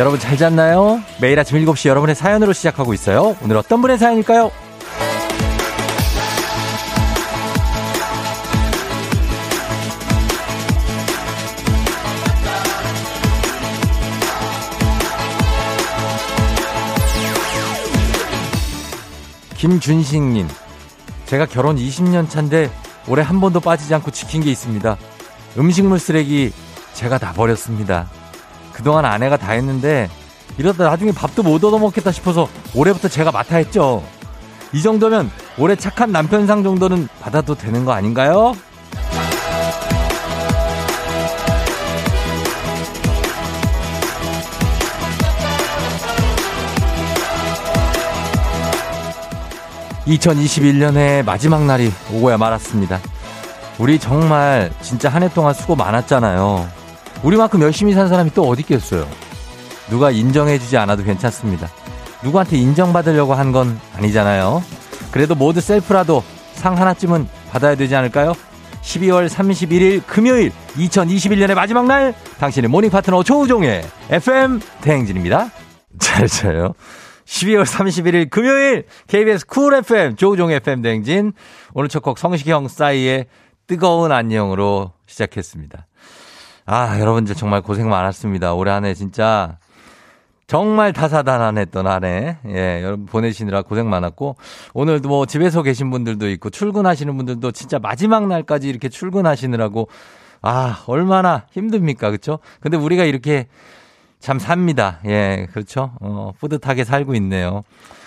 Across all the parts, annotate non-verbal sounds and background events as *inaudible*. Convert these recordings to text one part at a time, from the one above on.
여러분 잘 잤나요? 매일 아침 7시 여러분의 사연으로 시작하고 있어요. 오늘 어떤 분의 사연일까요? 김준식님, 제가 결혼 20년 차인데 올해 한 번도 빠지지 않고 지킨 게 있습니다. 음식물 쓰레기 제가 다 버렸습니다. 그동안 아내가 다 했는데 이러다 나중에 밥도 못 얻어먹겠다 싶어서 올해부터 제가 맡아 했죠. 이 정도면 올해 착한 남편상 정도는 받아도 되는 거 아닌가요? (2021년의) 마지막 날이 오고야 말았습니다. 우리 정말 진짜 한 해 동안 수고 많았잖아요. 우리만큼 열심히 산 사람이 또 어디 있겠어요. 누가 인정해주지 않아도 괜찮습니다. 누구한테 인정받으려고 한 건 아니잖아요. 그래도 모두 셀프라도 상 하나쯤은 받아야 되지 않을까요? 12월 31일 금요일 2021년의 마지막 날 당신의 모닝 파트너 조우종의 FM 대행진입니다. 잘 자요. 12월 31일 금요일 KBS 쿨 FM 조우종의 FM 대행진 오늘 첫 곡 성시경 싸이의 뜨거운 안녕으로 시작했습니다. 아, 여러분들 정말 고생 많았습니다. 올해 한 해 진짜 정말 다사다난했던 한 해. 예, 여러분 보내시느라 고생 많았고 오늘도 뭐 집에서 계신 분들도 있고 출근하시는 분들도 진짜 마지막 날까지 이렇게 출근하시느라고 아, 얼마나 힘듭니까? 그렇죠? 근데 우리가 이렇게 참 삽니다. 예, 그렇죠? 어, 뿌듯하게 살고 있네요.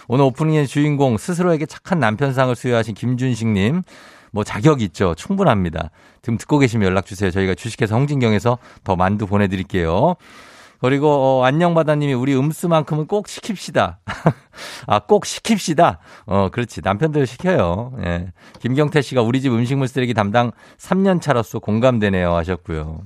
오늘 오프닝의 주인공 스스로에게 착한 남편상을 수여하신 김준식 님. 뭐 자격 있죠. 충분합니다. 지금 듣고 계시면 연락 주세요. 저희가 주식회사 홍진경에서 더 만두 보내드릴게요. 그리고 어, 안녕바다님이 우리 음수만큼은 꼭 시킵시다. *laughs* 아, 꼭 시킵시다. 어, 그렇지. 남편들 시켜요. 예. 김경태 씨가 우리 집 음식물 쓰레기 담당 3년 차로서 공감되네요 하셨고요.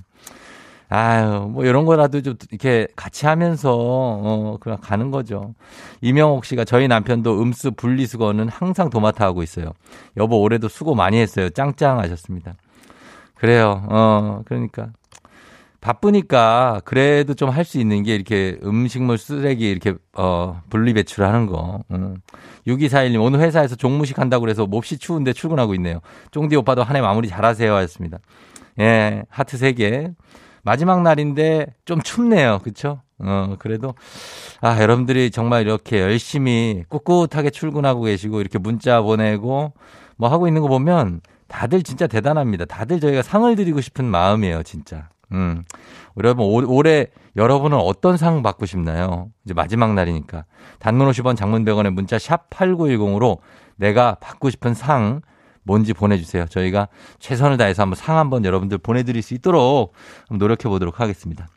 아유, 뭐 이런 거라도 좀 이렇게 같이 하면서 어 그냥 가는 거죠. 이명옥 씨가 저희 남편도 음수 분리수거는 항상 도맡아 하고 있어요. 여보 올해도 수고 많이 했어요. 짱짱 하셨습니다. 그래요. 어 그러니까 바쁘니까 그래도 좀 할 수 있는 게 이렇게 음식물 쓰레기 이렇게 어 분리 배출하는 거. 음. 6241님 오늘 회사에서 종무식 한다고 그래서 몹시 추운데 출근하고 있네요. 쫑디 오빠도 한 해 마무리 잘하세요 하셨습니다. 예, 하트 3개. 마지막 날인데 좀 춥네요. 그쵸? 어, 그래도, 아, 여러분들이 정말 이렇게 열심히 꿋꿋하게 출근하고 계시고, 이렇게 문자 보내고, 뭐 하고 있는 거 보면 다들 진짜 대단합니다. 다들 저희가 상을 드리고 싶은 마음이에요, 진짜. 음. 여러분, 올해 여러분은 어떤 상 받고 싶나요? 이제 마지막 날이니까. 단문 50원 장문 100원의 문자 샵 8910으로 내가 받고 싶은 상, 뭔지 보내주세요. 저희가 최선을 다해서 한번 상 한번 여러분들 보내드릴 수 있도록 노력해 보도록 하겠습니다.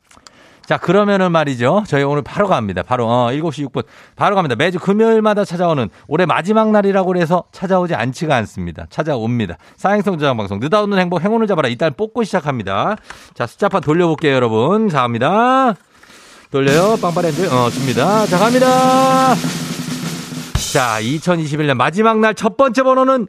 자, 그러면은 말이죠. 저희 오늘 바로 갑니다. 바로, 어, 7시 6분. 바로 갑니다. 매주 금요일마다 찾아오는 올해 마지막 날이라고 해서 찾아오지 않지가 않습니다. 찾아옵니다. 사행성 저장 방송. 느닷없는 행복, 행운을 잡아라. 일단 뽑고 시작합니다. 자, 숫자판 돌려볼게요, 여러분. 자, 갑니다. 돌려요. 빵빠렌드. 어, 줍니다. 자, 갑니다. 자, 2021년 마지막 날 첫 번째 번호는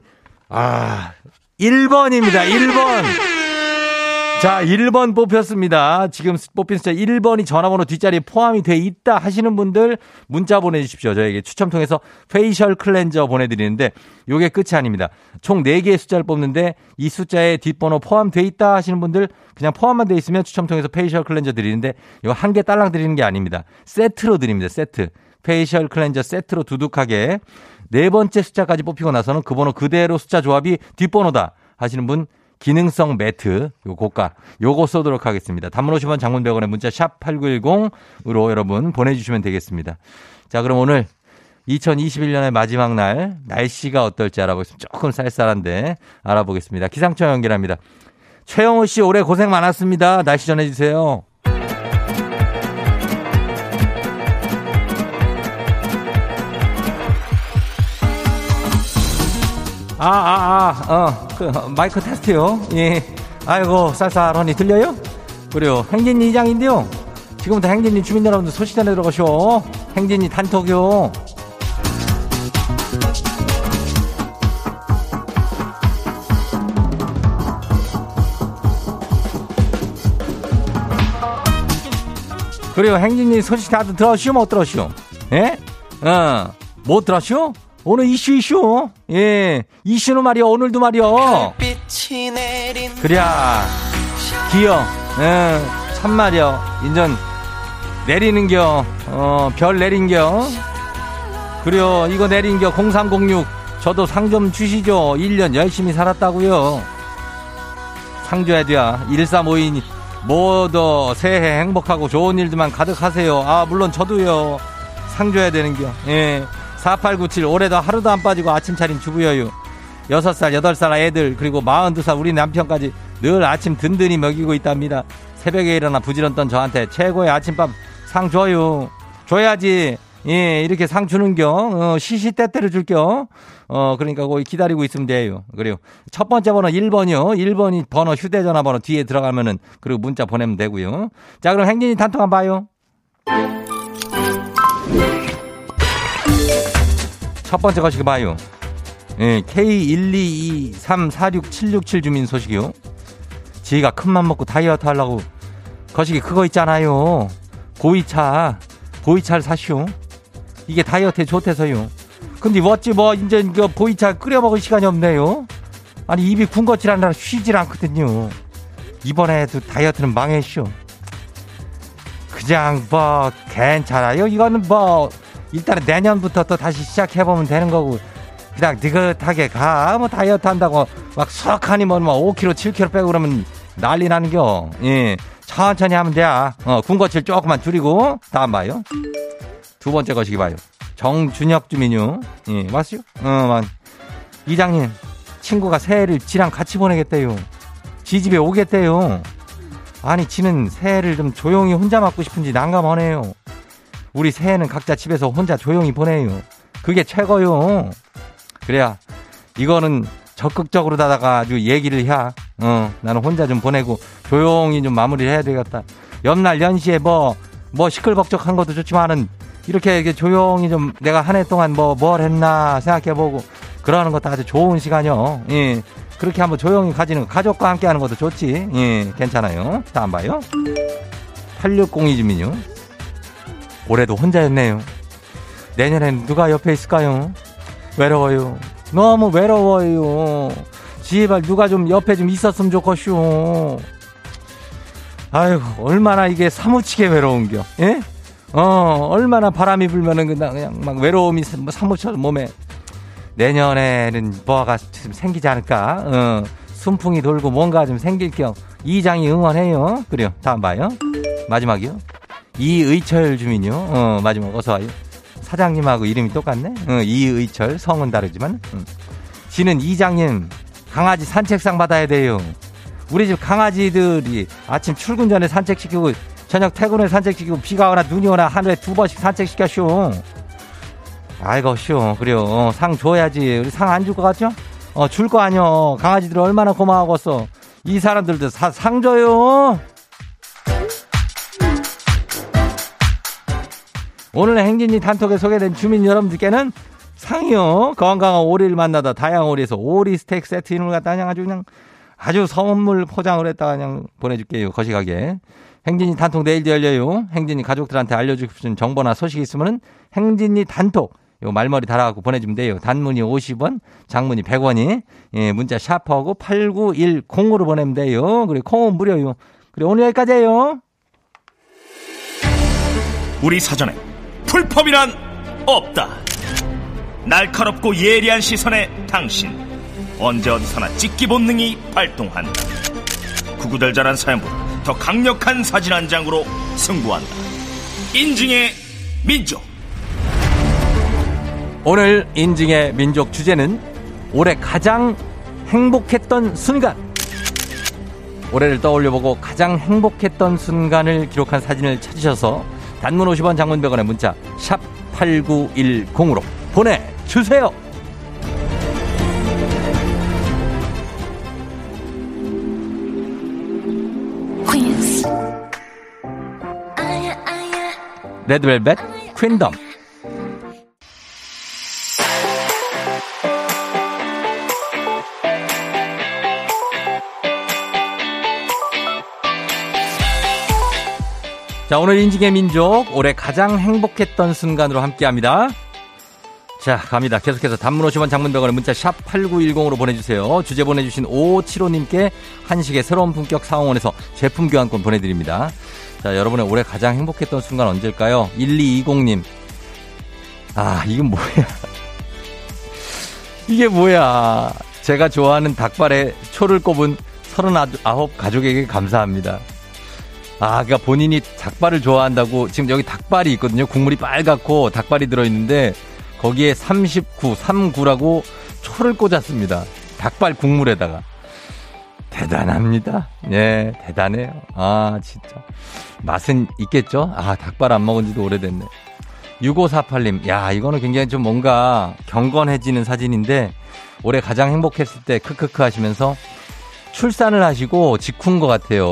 아, 1번입니다. 1번. *laughs* 자, 1번 뽑혔습니다. 지금 뽑힌 숫자 1번이 전화번호 뒷자리에 포함이 돼 있다 하시는 분들 문자 보내주십시오. 저에게 추첨 통해서 페이셜 클렌저 보내드리는데 요게 끝이 아닙니다. 총 4개의 숫자를 뽑는데 이 숫자에 뒷번호 포함돼 있다 하시는 분들 그냥 포함만 돼 있으면 추첨 통해서 페이셜 클렌저 드리는데 이거 한 개 딸랑 드리는 게 아닙니다. 세트로 드립니다. 세트. 페이셜 클렌저 세트로 두둑하게 네 번째 숫자까지 뽑히고 나서는 그 번호 그대로 숫자 조합이 뒷번호다 하시는 분 기능성 매트 요 고가 요거 쏘도록 하겠습니다. 단문 50원 장문 100원에 문자 샵 8910으로 여러분 보내주시면 되겠습니다. 자 그럼 오늘 2021년의 마지막 날 날씨가 어떨지 알아보겠습니다. 조금 쌀쌀한데 알아보겠습니다. 기상청 연결합니다. 최영호 씨 올해 고생 많았습니다. 날씨 전해주세요. 아, 아, 아, 어, 그, 마이크 테스트요. 예. 아이고, 쌀쌀하니 들려요? 그래요. 행진이 이장인데요. 지금부터 행진이 주민 여러분들 소식 전해 들어가쇼. 행진이 단톡요. 그리고 행진이 소식 다들 들었슈? 못 들었슈? 예? 어, 못 들었슈? 오늘 이슈 이슈. 예. 이슈는 말이야. 오늘도 말이야. 그래야. 기어. 예. 참 말이야. 인전 내리는겨. 어, 별 내린겨. 그래요. 이거 내린겨. 0306. 저도 상 좀 주시죠. 1년 열심히 살았다고요. 상 줘야 돼야. 1352 모두 새해 행복하고 좋은 일들만 가득하세요. 아, 물론 저도요. 상 줘야 되는겨. 예. 4897 올해도 하루도 안 빠지고 아침 차린 주부 여유. 6살, 8살 애들 그리고 42살 우리 남편까지 늘 아침 든든히 먹이고 있답니다. 새벽에 일어나 부지런던 저한테 최고의 아침밥 상 줘요. 줘야지. 예, 이렇게 상 주는겨. 어, 시시때때로 줄겨. 어, 그러니까 거기 기다리고 있으면 돼요. 그리고 첫 번째 번호 1번이요. 1번이 번호 휴대전화 번호 뒤에 들어가면은 그리고 문자 보내면 되고요. 자, 그럼 행진이 단톡 한번 봐요. 첫 번째 거시기 봐요. 예, K122346767 주민 소식이요. 지가 큰맘 먹고 다이어트 하려고 거시기 그거 있잖아요. 보이차, 보이차를 사시오. 이게 다이어트에 좋대서요. 근데 어찌 뭐 이제 그 보이차 끓여 먹을 시간이 없네요. 아니 입이 군것질하느라 쉬질 않거든요. 이번에도 다이어트는 망했쇼. 그냥 뭐 괜찮아요. 이거는 뭐 일단은 내년부터 또 다시 시작해보면 되는 거고 그냥 느긋하게 가. 뭐 다이어트 한다고 막 수락하니 뭐 5kg, 7kg 빼고 그러면 난리 나는겨. 예. 천천히 하면 돼. 어, 군것질 조금만 줄이고 다음 봐요. 두 번째 거시기 봐요. 정준혁 주민요. 예, 맞죠? 어, 맞. 이장님, 친구가 새해를 지랑 같이 보내겠대요. 지 집에 오겠대요. 아니, 지는 새해를 좀 조용히 혼자 맞고 싶은지 난감하네요. 우리 새해는 각자 집에서 혼자 조용히 보내요. 그게 최고요. 그래야 이거는 적극적으로 다다가 아주 얘기를 해야 어 나는 혼자 좀 보내고 조용히 좀 마무리를 해야 되겠다. 옆날 연시에 뭐 뭐 시끌벅적한 것도 좋지만은 이렇게, 이렇게 조용히 좀 내가 한 해 동안 뭐 뭘 했나 생각해보고 그러는 것도 아주 좋은 시간이요. 예. 그렇게 한번 조용히 가지는 거, 가족과 함께 하는 것도 좋지. 예, 괜찮아요. 다음 봐요. 8602 주민요. 올해도 혼자였네요. 내년엔 누가 옆에 있을까요? 외로워요. 너무 외로워요. 제발 누가 좀 옆에 좀 있었으면 좋겠슈. 아유, 얼마나 이게 사무치게 외로운겨. 예? 어, 얼마나 바람이 불면은 그냥, 그냥 막 외로움이 사무쳐 몸에. 내년에는 뭐가 좀 생기지 않을까? 어, 순풍이 돌고 뭔가 좀 생길 겸 이장이 응원해요. 그래요. 다음 봐요. 마지막이요. 이의철 주민요. 어, 마지막 어서 와요. 사장님하고 이름이 똑같네. 어, 이의철 성은 다르지만. 음. 지는 이장님 강아지 산책상 받아야 돼요. 우리 집 강아지들이 아침 출근 전에 산책시키고 저녁 퇴근에 산책시키고 비가 오나 눈이 오나 하늘에 두 번씩 산책시켰쇼. 아이고 쇼 그래요. 어, 상 줘야지. 우리 상 안 줄 것 같죠? 어, 줄 거 아니요. 강아지들 얼마나 고마워하겠어. 이 사람들도 사, 상 줘요. 오늘 행진이 단톡에 소개된 주민 여러분들께는 상이요. 건강한 오리를 만나다 다양한 오리에서 오리 스테이크 세트 이름을 갖다 그냥 아주 그냥 아주 선물 포장을 했다가 그냥 보내줄게요. 거시가게. 행진이 단톡 내일도 열려요. 행진이 가족들한테 알려주고 싶은 정보나 소식이 있으면은 행진이 단톡 요 말머리 달아갖고 보내주면 돼요. 단문이 50원, 장문이 100원이, 예, 문자 샤퍼하고 8910으로 보내면 돼요. 그리고 콩은 무료요. 그리고 오늘 여기까지예요. 우리 사전에 풀펌이란 없다. 날카롭고 예리한 시선에 당신 언제 어디서나 찍기 본능이 발동한다. 구구절절한 사연보다 더 강력한 사진 한 장으로 승부한다. 인증의 민족. 오늘 인증의 민족 주제는 올해 가장 행복했던 순간. 올해를 떠올려보고 가장 행복했던 순간을 기록한 사진을 찾으셔서 단문 50원 장문 100원의 문자 샵 8910으로 보내주세요. 레드벨벳 퀸덤 자, 오늘 인증의 민족, 올해 가장 행복했던 순간으로 함께 합니다. 자, 갑니다. 계속해서 단문 50원 장문병원의 문자 샵 8910으로 보내주세요. 주제 보내주신 5575님께 한식의 새로운 품격 상황원에서 제품 교환권 보내드립니다. 자, 여러분의 올해 가장 행복했던 순간 언제일까요? 1220님. 아, 이건 뭐야. 이게 뭐야. 제가 좋아하는 닭발에 초를 꼽은 39 가족에게 감사합니다. 아, 그니까 본인이 닭발을 좋아한다고 지금 여기 닭발이 있거든요. 국물이 빨갛고 닭발이 들어있는데 거기에 39, 39라고 초를 꽂았습니다. 닭발 국물에다가. 대단합니다. 예, 대단해요. 아, 진짜. 맛은 있겠죠? 아, 닭발 안 먹은 지도 오래됐네. 6548님, 야, 이거는 굉장히 좀 뭔가 경건해지는 사진인데, 올해 가장 행복했을 때 크크크 하시면서 출산을 하시고 직후인 것 같아요.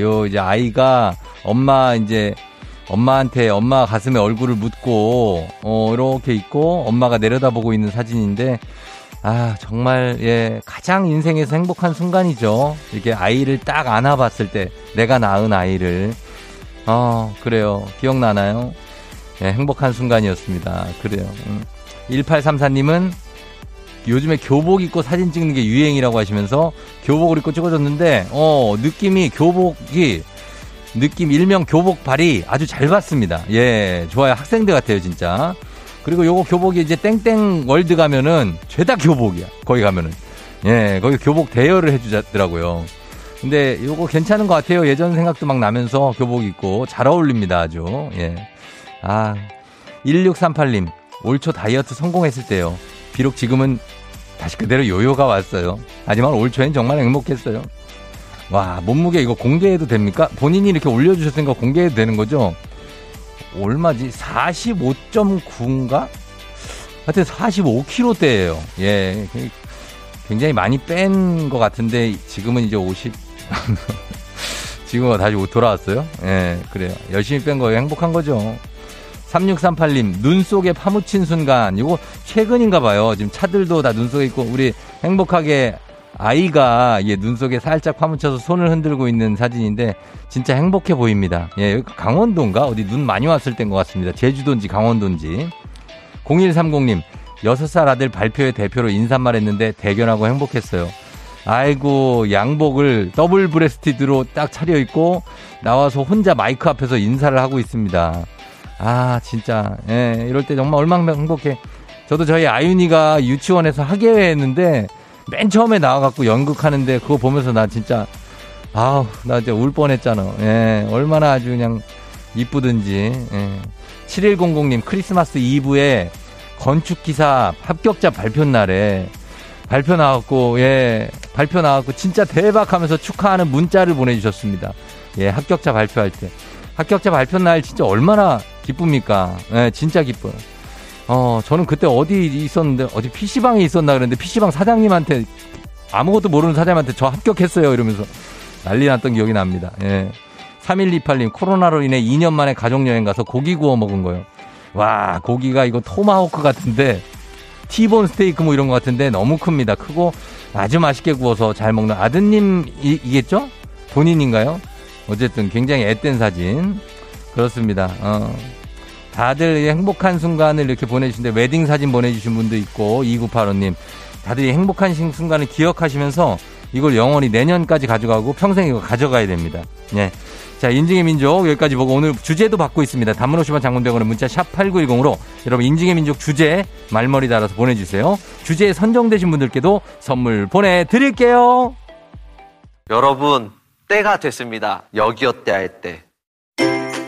요 이제 아이가 엄마 이제 엄마한테 엄마 가슴에 얼굴을 묻고 어 이렇게 있고 엄마가 내려다보고 있는 사진인데 아 정말 예 가장 인생에서 행복한 순간이죠. 이렇게 아이를 딱 안아봤을 때 내가 낳은 아이를 어 그래요 기억나나요? 예, 행복한 순간이었습니다. 그래요. 음. 1834님은 요즘에 교복 입고 사진 찍는 게 유행이라고 하시면서 교복을 입고 찍어줬는데 어 느낌이 교복이 느낌 일명 교복발이 아주 잘 봤습니다. 예, 좋아요. 학생들 같아요, 진짜. 그리고 요거 교복이 이제 땡땡 월드 가면은 죄다 교복이야. 거기 가면은. 예, 거기 교복 대여를 해주더라고요. 근데 요거 괜찮은 것 같아요. 예전 생각도 막 나면서 교복 입고 잘 어울립니다. 아주. 예. 아, 1638님. 올 초 다이어트 성공했을 때요. 비록 지금은 다시 그대로 요요가 왔어요. 하지만 올 초엔 정말 행복했어요. 와, 몸무게 이거 공개해도 됩니까? 본인이 이렇게 올려주셨으니까 공개해도 되는 거죠? 얼마지? 45.9인가? 하여튼 45kg대예요. 예. 굉장히 많이 뺀 것 같은데 지금은 이제 50. *laughs* 지금은 다시 돌아왔어요? 예, 그래요. 열심히 뺀 거예요. 행복한 거죠. 3638님, 눈 속에 파묻힌 순간. 이거 최근인가 봐요. 지금 차들도 다 눈 속에 있고, 우리 행복하게 아이가 예, 눈 속에 살짝 파묻혀서 손을 흔들고 있는 사진인데, 진짜 행복해 보입니다. 예, 강원도인가? 어디 눈 많이 왔을 때인 것 같습니다. 제주도인지 강원도인지. 0130님, 6살 아들 발표회 대표로 인사말 했는데 대견하고 행복했어요. 아이고, 양복을 double-breasted로 딱 차려입고 나와서 혼자 마이크 앞에서 인사를 하고 있습니다. 아, 진짜. 예, 이럴 때 정말 얼마나 행복해. 저도 저희 아윤이가 유치원에서 학예회 했는데 맨 처음에 나와갖고 연극하는데 그거 보면서 나 진짜 아우, 나 이제 울 뻔했잖아. 예, 얼마나 아주 그냥 이쁘든지. 예. 7100님 크리스마스 이브에 건축기사 합격자 발표 날에 발표 나왔고, 예, 발표 나왔고, 진짜 대박 하면서 축하하는 문자를 보내주셨습니다. 예, 합격자 발표할 때. 합격자 발표 날 진짜 얼마나 기쁩니까? 예, 진짜 기뻐요. 어, 저는 그때 어디 있었는데, 어디 PC방에 있었나 그랬는데, PC방 사장님한테, 아무것도 모르는 사장님한테 저 합격했어요. 이러면서 난리 났던 기억이 납니다. 예. 3128님, 코로나로 인해 2년 만에 가족여행 가서 고기 구워 먹은 거예요. 와, 고기가 이거 토마호크 같은데, 티본 스테이크 뭐 이런 것 같은데 너무 큽니다. 크고 아주 맛있게 구워서 잘 먹는 아드님이겠죠? 본인인가요? 어쨌든 굉장히 앳된 사진. 그렇습니다. 어. 다들 행복한 순간을 이렇게 보내주신데 웨딩 사진 보내주신 분도 있고 2985님 다들 행복한 순간을 기억하시면서 이걸 영원히 내년까지 가져가고 평생 이거 가져가야 됩니다. 예. 자, 인증의 민족 여기까지 보고 오늘 주제도 받고 있습니다. 단문 50원 장문병원의 문자 샵 8910으로 여러분 인증의 민족 주제 말머리 달아서 보내주세요. 주제에 선정되신 분들께도 선물 보내드릴게요. 여러분, 때가 됐습니다. 여기어때 할 때.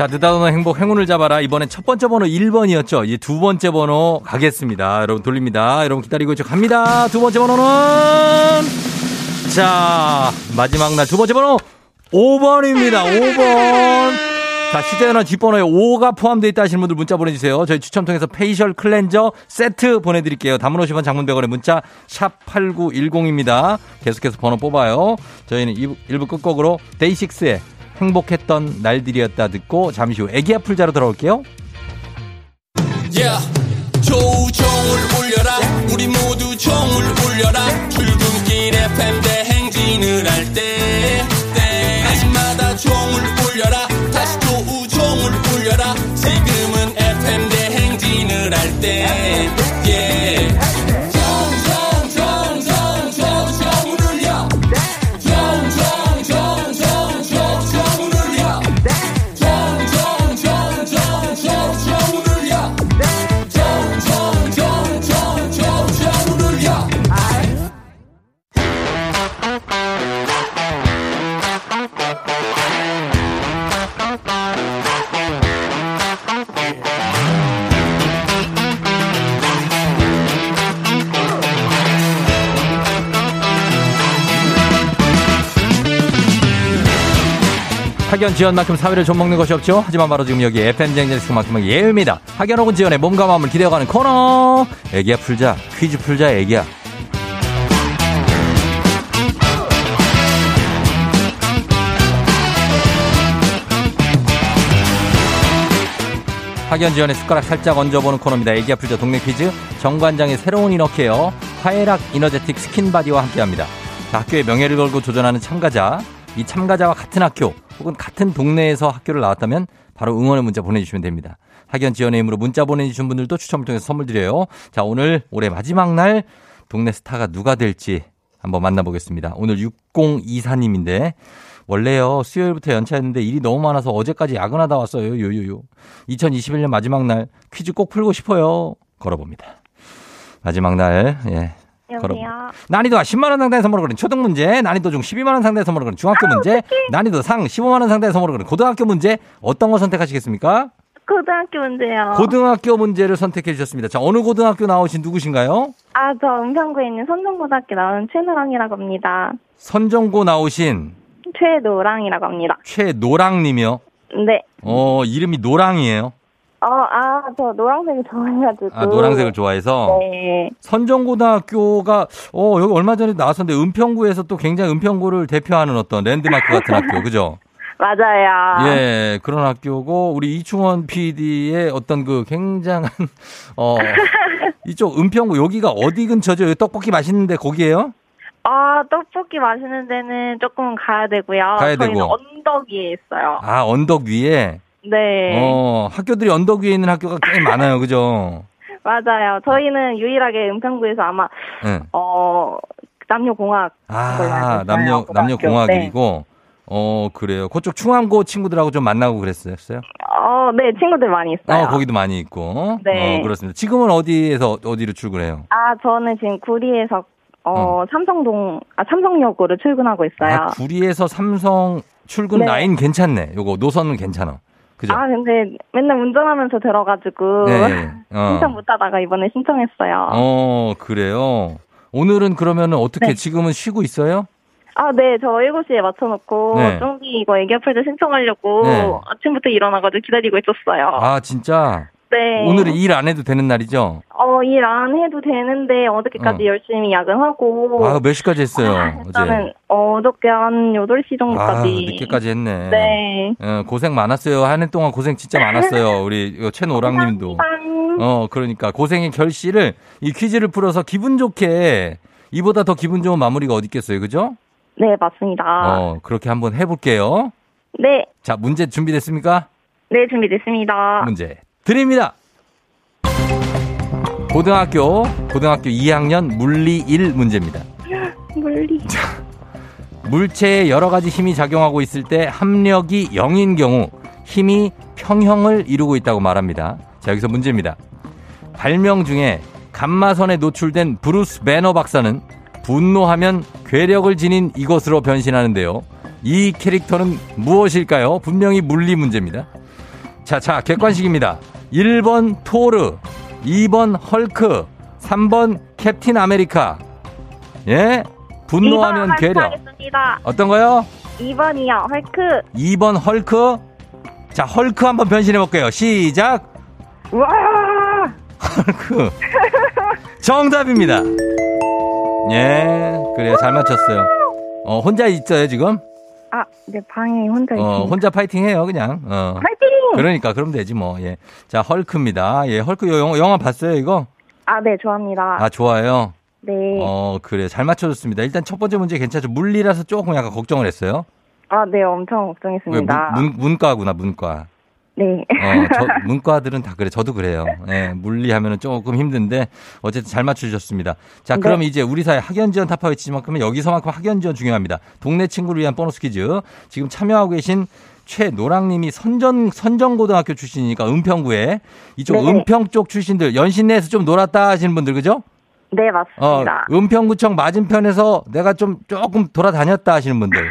자, 느닷없는 행복, 행운을 잡아라. 이번엔 첫 번째 번호 1번이었죠. 이제 두 번째 번호 가겠습니다. 여러분 돌립니다. 여러분 기다리고 있죠. 갑니다. 두 번째 번호는 자, 마지막 날 두 번째 번호 5번입니다. 5번. 자, 휴대전화 뒷번호에 5가 포함되어 있다 하시는 분들 문자 보내주세요. 저희 추첨 통해서 페이셜 클렌저 세트 보내드릴게요. 단문 50원 장문 100원에 문자 샵 8910입니다. 계속해서 번호 뽑아요. 저희는 1부 끝곡으로 데이식스의 행복했던 날들이었다 듣고 잠시 후 애기야 풀자로 돌아올게요. Yeah. 조우종을 울려라. 우리 모두 종을 울려라. 출근길 FM 대행진을 할때 대행진을 할때 학연 지연만큼 사회를 좀먹는 것이 없죠. 하지만 바로 지금 여기 FM 대행진에서만큼은 예입니다. 학연 혹은 지연의 몸과 마음을 기대어가는 코너. 애기야 풀자. 퀴즈 풀자 애기야. 학연 지연의 숟가락 살짝 얹어보는 코너입니다. 애기야 풀자 동네 퀴즈. 정관장의 새로운 이너케어 화애락 이너제틱 스킨바디와 함께합니다. 자, 학교의 명예를 걸고 도전하는 참가자. 이 참가자와 같은 학교 혹은 같은 동네에서 학교를 나왔다면 바로 응원의 문자 보내주시면 됩니다. 학연 지연의 힘으로 문자 보내주신 분들도 추첨을 통해서 선물 드려요. 자, 오늘 올해 마지막 날 동네 스타가 누가 될지 한번 만나보겠습니다. 오늘 6024님인데 원래요 수요일부터 연차했는데 일이 너무 많아서 어제까지 야근하다 왔어요. 요요요. 2021년 마지막 날 퀴즈 꼭 풀고 싶어요. 걸어봅니다. 마지막 날 예. 여보세요. 난이도 10만 원 상당의 선물을 거는 초등 문제, 난이도 중 12만 원 상당의 선물을 거는 중학교 문제, 난이도 상 15만 원 상당의 선물을 거는 고등학교 문제 어떤 거 선택하시겠습니까? 고등학교 문제요. 고등학교 문제를 선택해 주셨습니다. 자, 어느 고등학교 나오신 누구신가요? 아, 저 은평구에 있는 선정고등학교 나온 최노랑이라고 합니다. 선정고 나오신 최노랑이라고 합니다. 최노랑 님이요. 네. 어, 이름이 노랑이에요. 어, 아, 저 노랑색을 좋아해가지고. 아, 노랑색을 좋아해서 네. 선정고등학교가 어, 여기 얼마 전에 나왔었는데 은평구에서 또 굉장히 은평구를 대표하는 어떤 랜드마크 같은 학교. 그죠? *laughs* 맞아요. 예, 그런 학교고 우리 이충원 PD의 어떤 그 굉장한 어 *laughs* 이쪽 은평구 여기가 어디 근처죠? 여기 떡볶이 맛있는데 거기에요? 아, 떡볶이 맛있는 데는 조금 가야 되고요. 가야 되고. 언덕 위에 있어요. 아 언덕 위에. 네. 어 학교들이 언덕 위에 있는 학교가 꽤 많아요, 그죠? *laughs* 맞아요. 저희는 유일하게 은평구에서 아마, 예. 어, 남녀공학. 아 남녀 고등학교. 남녀 공학이고. 어 그래요. 그쪽 충암고 친구들하고 좀 만나고 그랬어요. 어, 네, 친구들 많이 있어요. 어 거기도 많이 있고. 네. 어 그렇습니다. 지금은 어디에서 어디로 출근해요? 아, 저는 지금 구리에서 어, 삼성동 아 삼성역으로 출근하고 있어요. 아, 구리에서 삼성 출근 네. 라인 괜찮네. 요거 노선은 괜찮아. 그죠? 아, 근데 맨날 운전하면서 들어가지고 네. *laughs* 어. 신청 못 하다가 이번에 신청했어요. 어, 그래요. 오늘은 그러면은 어떻게 네. 지금은 쉬고 있어요? 아, 네. 저 7시에 맞춰놓고 네. 쫑디 이거 애기 아플 때 신청하려고 네. 아침부터 일어나가지고 기다리고 있었어요. 아, 진짜? 네. 오늘은 일 안 해도 되는 날이죠? 어, 일 안 해도 되는데 어저께까지 어. 열심히 야근하고 아, 몇 시까지 했어요? 어제? 일단은 어저께 한 8시 아, 정도까지 늦게까지 했네. 네. 어, 고생 많았어요. 한 해 동안 고생 진짜 많았어요. *laughs* 우리 최노랑 님도. 어, 그러니까 고생의 결실을 이 퀴즈를 풀어서 기분 좋게 이보다 더 기분 좋은 마무리가 어디 있겠어요. 그죠? 네, 맞습니다. 어, 그렇게 한번 해 볼게요. 네. 자, 문제 준비됐습니까? 네, 준비됐습니다. 문제 드립니다. 고등학교, 고등학교 2학년 물리 1 문제입니다. 물리. 물체에 여러 가지 힘이 작용하고 있을 때 합력이 0인 경우 힘이 평형을 이루고 있다고 말합니다. 자, 여기서 문제입니다. 발명 중에 감마선에 노출된 브루스 배너 박사는 분노하면 괴력을 지닌 이것으로 변신하는데요. 이 캐릭터는 무엇일까요? 분명히 물리 문제입니다. 자, 자, 객관식입니다. 1번 토르, 2번 헐크, 3번 캡틴 아메리카. 예? 분노하면 괴력. 하겠습니다. 어떤 거요? 2번이요. 헐크. 2번 헐크. 자, 헐크 한번 변신해 볼게요. 시작. 와! 헐크. 정답입니다. 예, 그래요. 잘 맞췄어요. 어, 혼자 있어요, 지금? 아, 네, 방에 혼자 있습니다. 어, 혼자 파이팅 해요, 그냥. 어. 파이팅! 그러니까, 그럼 되지, 뭐. 예. 자, 헐크입니다. 예, 헐크 요 영화, 영화 봤어요, 이거? 아, 네, 좋아합니다. 아, 좋아요. 네. 어, 그래. 잘 맞춰줬습니다. 일단 첫 번째 문제 괜찮죠? 물리라서 조금 약간 걱정을 했어요. 아, 네, 엄청 왜, 걱정했습니다. 문, 문, 문 과구나, 문과. 네. 어, 저, 문과들은 다 그래. 저도 그래요. 예, 물리 하면 은 조금 힘든데, 어쨌든 잘 맞추셨습니다. 자, 네. 그럼 이제 우리 사회 학연 지원 타파 외치지만큼은 여기서만큼 학연 지원 중요합니다. 동네 친구를 위한 보너스 퀴즈. 지금 참여하고 계신 최노랑님이 선전, 선전고등학교 출신이니까 은평구에 이쪽 네. 은평 쪽 출신들, 연신 내에서 좀 놀았다 하시는 분들, 그죠? 네, 어, 맞습니다. 은평구청 맞은편에서 내가 좀 조금 돌아다녔다 하시는 분들.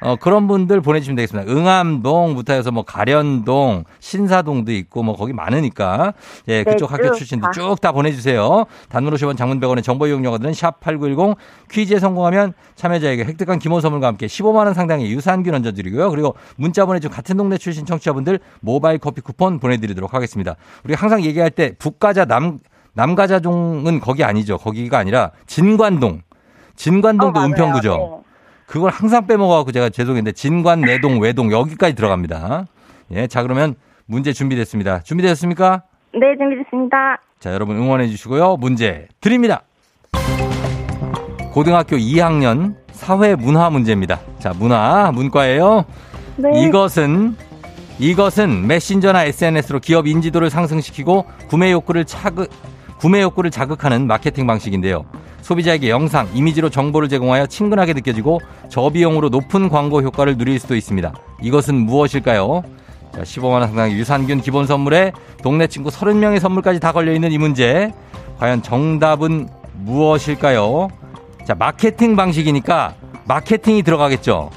어, 그런 분들 보내주시면 되겠습니다. 응암동부터 해서 뭐 가련동, 신사동도 있고 뭐 거기 많으니까. 예, 그쪽 네, 학교 쭉 출신들 다. 쭉다 보내주세요. 단문 50원 장문 100원의 정보 이용료가들은 샵8910 퀴즈에 성공하면 참여자에게 획득한 기본 선물과 함께 15만원 상당의 유산균 얹어드리고요. 그리고 문자 보내준 같은 동네 출신 청취자분들 모바일 커피 쿠폰 보내드리도록 하겠습니다. 우리가 항상 얘기할 때 북가자 남, 남가자종은 거기 아니죠. 거기가 아니라 진관동. 진관동도 어. 은평구죠. 네. 그걸 항상 빼먹어갖고 제가 죄송했는데 진관, 내동, 외동 여기까지 들어갑니다. 예, 자 그러면 문제 준비됐습니다. 준비되셨습니까? 네, 준비됐습니다. 자 여러분 응원해 주시고요. 문제 드립니다. 고등학교 2학년 사회 문화 문제입니다. 자 문화 문과예요. 네. 이것은 이것은 메신저나 SNS로 기업 인지도를 상승시키고 구매 욕구를 차극 구매 욕구를 자극하는 마케팅 방식인데요. 소비자에게 영상, 이미지로 정보를 제공하여 친근하게 느껴지고 저비용으로 높은 광고 효과를 누릴 수도 있습니다. 이것은 무엇일까요? 자, 15만 원 상당의 유산균 기본 선물에 동네 친구 30명의 선물까지 다 걸려 있는 이 문제. 과연 정답은 무엇일까요? 자, 마케팅 방식이니까 마케팅이 들어가겠죠.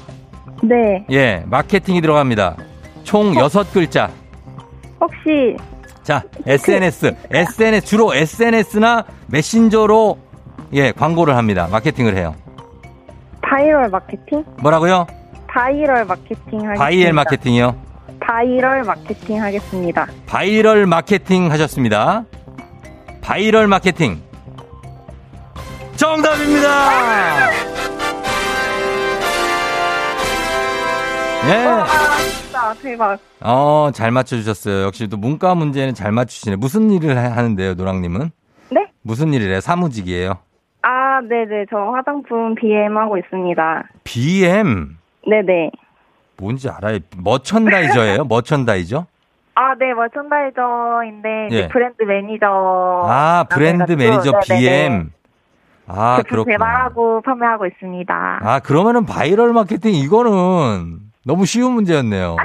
네. 예, 마케팅이 들어갑니다. 총 여섯 글자. 혹시 자, SNS. SNS, 주로 SNS나 메신저로 예, 광고를 합니다. 마케팅을 해요. 바이럴 마케팅? 뭐라고요? 바이럴 마케팅 하겠습니다. 바이럴 마케팅이요. 바이럴 마케팅 하겠습니다. 바이럴 마케팅 하셨습니다. 바이럴 마케팅. 정답입니다! 예. 대박. 어, 잘 맞춰주셨어요. 역시 또 문과 문제는 잘 맞추시네. 무슨 일을 하- 하는데요, 노랑님은? 네? 무슨 일을 해요? 사무직이에요. 아, 네네. 저 화장품 BM 하고 있습니다. BM. 네네. 뭔지 알아요? 머천다이저예요? 머천다이저? 아, 네, 머천다이저인데, 예. 브랜드 매니저. 아, 브랜드 매니저. BM. 아, 제품 그렇구나. 개발하고 판매하고 있습니다. 아, 그러면은 바이럴 마케팅 이거는 너무 쉬운 문제였네요.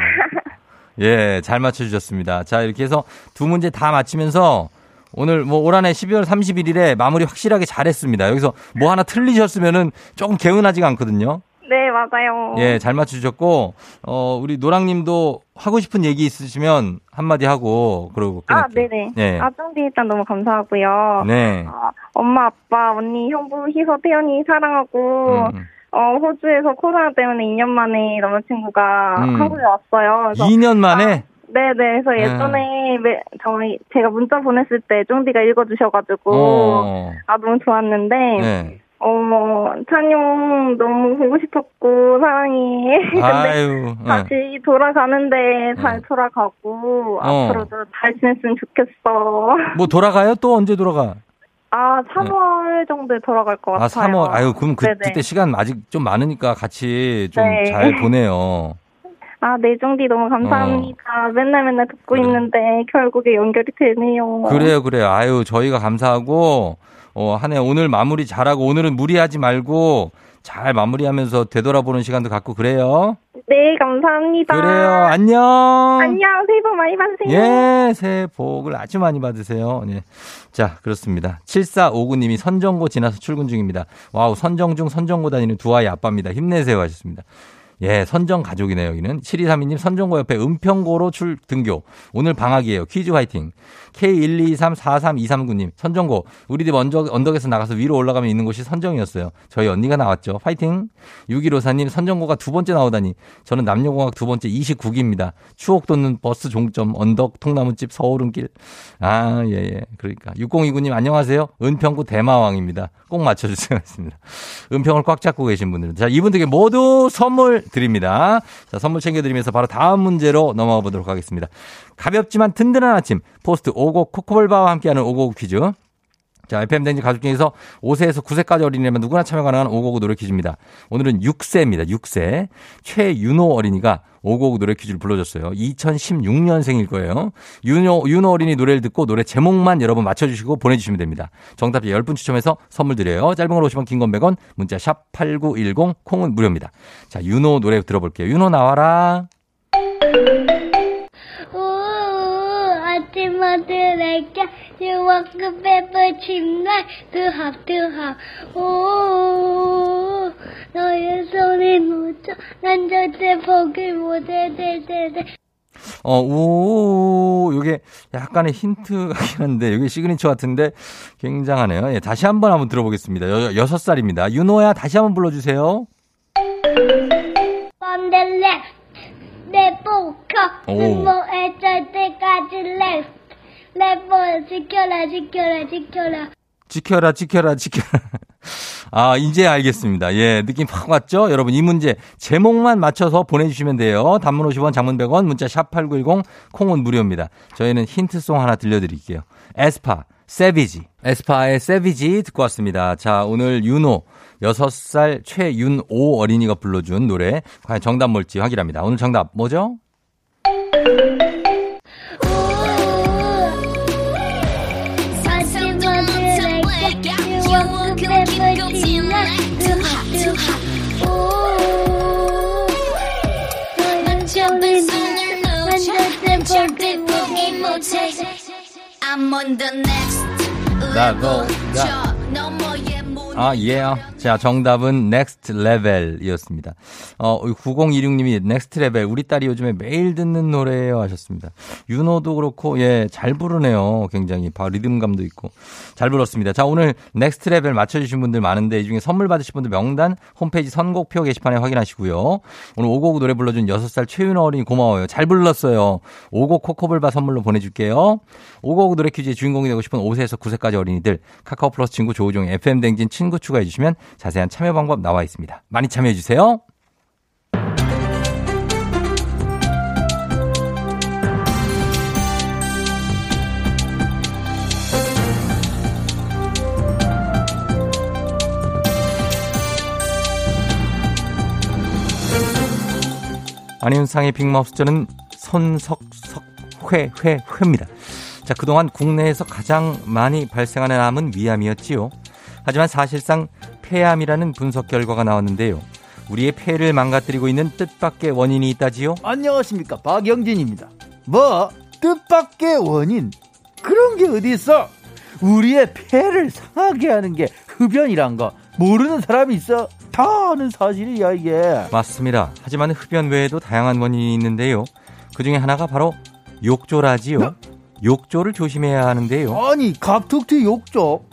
예, 잘 맞춰주셨습니다. 자, 이렇게 해서 두 문제 다 맞히면서 오늘 뭐 올 한해 12월 31일에 마무리 확실하게 잘했습니다. 여기서 뭐 하나 틀리셨으면은 조금 개운하지가 않거든요. 네, 맞아요. 예, 잘 맞추셨고, 어, 우리 노랑님도 하고 싶은 얘기 있으시면 한마디 하고, 그러고 아, 끊을게요. 네네. 예. 아, 쫑디 일단 너무 감사하고요. 네. 어, 엄마, 아빠, 언니, 형부, 희서, 태연이 사랑하고, 음, 어, 호주에서 코로나 때문에 2년 만에 남자친구가 음. 한국에 왔어요. 그래서 2년 만에? 네네. 그래서 네. 예전에 매, 저희 제가 문자 보냈을 때 쫑디가 읽어주셔가지고 어. 아 너무 좋았는데 네. 어머 찬용 너무 보고 싶었고 사랑해. *laughs* 근데 아유. 예. 다시 돌아가는데 잘 네. 돌아가고 어. 앞으로도 잘 지냈으면 좋겠어. 뭐 돌아가요? 또 언제 돌아가? 아 3월 정도에 돌아갈 것 아, 같아요. 3월. 아유, 그럼 그, 네네. 그때 시간 아직 좀 많으니까 같이 좀 네. 잘 보내요. *laughs* 아, 네, 쫑디 너무 감사합니다. 맨날 맨날 듣고 어. 그래. 있는데 결국에 연결이 되네요. 그래요, 그래요. 아유, 저희가 감사하고, 어, 한 해 오늘 마무리 잘하고, 오늘은 무리하지 말고, 잘 마무리하면서 되돌아보는 시간도 갖고 그래요. 네, 감사합니다. 그래요. 안녕. 안녕, 새해 복 많이 받으세요. 예, 새해 복을 아주 많이 받으세요. 예. 자, 그렇습니다. 7459님이 선정고 지나서 출근 중입니다. 와우, 선정 중 선정고 다니는 두 아이 아빠입니다. 힘내세요 하셨습니다. 예, 선정 가족이네요, 여기는. 7232님 선정고 옆에 은평고로 출 등교. 오늘 방학이에요. 퀴즈 화이팅. K123432339님 선정고. 우리 집 언덕, 언덕에서 나가서 위로 올라가면 있는 곳이 선정이었어요. 저희 언니가 나왔죠. 파이팅. 6154님 선정고가 두 번째 나오다니. 저는 남녀공학 두 번째 29기입니다. 추억 돋는 버스 종점 언덕 통나무집 서울은길. 아, 예, 예. 그러니까. 6029님 안녕하세요. 은평구 대마왕입니다. 꼭 맞춰주세요. *laughs* 은평을 꽉 잡고 계신 분들은. 자, 이분들께 모두 선물 드립니다. 자, 선물 챙겨드리면서 바로 다음 문제로 넘어가 보도록 하겠습니다. 가볍지만 든든한 아침. 포스트 오곡 코코볼바와 함께하는 오곡 퀴즈. 자, FM 댕지 가족 중에서 5세에서 9세까지 어린이라면 누구나 참여 가능한 오곡 노래 퀴즈입니다. 오늘은 6세입니다. 6세. 최윤호 어린이가 오곡 노래 퀴즈를 불러줬어요. 2016년생일 거예요. 윤호, 윤호 어린이 노래를 듣고 노래 제목만 여러분 맞춰주시고 보내주시면 됩니다. 정답자 10분 추첨해서 선물 드려요. 짧은 걸 오시면 긴건 100원, 문자 샵 8910, 콩은 무료입니다. 자, 윤호 노래 들어볼게요. 윤호 나와라. 오, 아침마들에게 유황급 배불 침날 두합 두합 오 너의 손에 묻혀 난 절대 포기 못해 대대대 어, 오, 요게 약간의 힌트 같긴 한데, 요게 시그니처 같은데 굉장하네요. 예, 다시 한번 한번 들어보겠습니다. 여, 여섯 살입니다. 윤호야, 다시 한번 불러주세요. Left 내 보카 오. 눈모에 짤 때까지 left left 지켜라 지켜라 지켜라 지켜라, 지켜라, 지켜라. *laughs* 아, 이제 알겠습니다. 예, 느낌 확 왔죠? 여러분, 이 문제 제목만 맞춰서 보내주시면 돼요. 단문 50원, 장문 100원, 문자 샵8910, 콩은 무료입니다. 저희는 힌트송 하나 들려드릴게요. 에스파, 세비지. 에스파의 세비지 듣고 왔습니다. 자, 오늘 윤호, 6살 최윤오 어린이가 불러준 노래. 과연 정답 뭘지 확인합니다. 오늘 정답 뭐죠? I'm on the next level. 저 너머의 문. 아, 예. 자, 정답은 Next Level이었습니다. 어, 9026님이 Next Level. 우리 딸이 요즘에 매일 듣는 노래예요 하셨습니다. 윤호도 그렇고, 예, 잘 부르네요. 굉장히. 바 리듬감도 있고. 잘 불렀습니다. 자, 오늘 Next Level 맞춰 주신 분들 많은데, 이 중에 선물 받으실 분들 명단 홈페이지 선곡표 게시판에 확인하시고요. 오늘 오곡 노래 불러준 6살 최윤호 어린이 고마워요. 잘 불렀어요. 오곡 코코볼바 선물로 보내줄게요. 오곡 노래 퀴즈의 주인공이 되고 싶은 5세에서 9세까지 어린이들 카카오 플러스 친구 조우종의 FM 댕진 친구 추가해 주시면 자세한 참여 방법 나와 있습니다. 많이 참여해 주세요. 안윤상의 빅마우스 저는 손석석회 회 회입니다. 자 그동안 국내에서 가장 많이 발생하는 암은 위암이었지요. 하지만 사실상 폐암이라는 분석 결과가 나왔는데요. 우리의 폐를 망가뜨리고 있는 뜻밖의 원인이 있다지요. 안녕하십니까 박영진입니다. 뭐 뜻밖의 원인 그런 게 어디 있어? 우리의 폐를 상하게 하는 게 흡연이란 거 모르는 사람이 있어? 다 아는 사실이야 이게. 맞습니다. 하지만 흡연 외에도 다양한 원인이 있는데요. 그 중에 하나가 바로 욕조라지요. 욕조를 조심해야 하는데요. 아니 갑툭튀 욕조.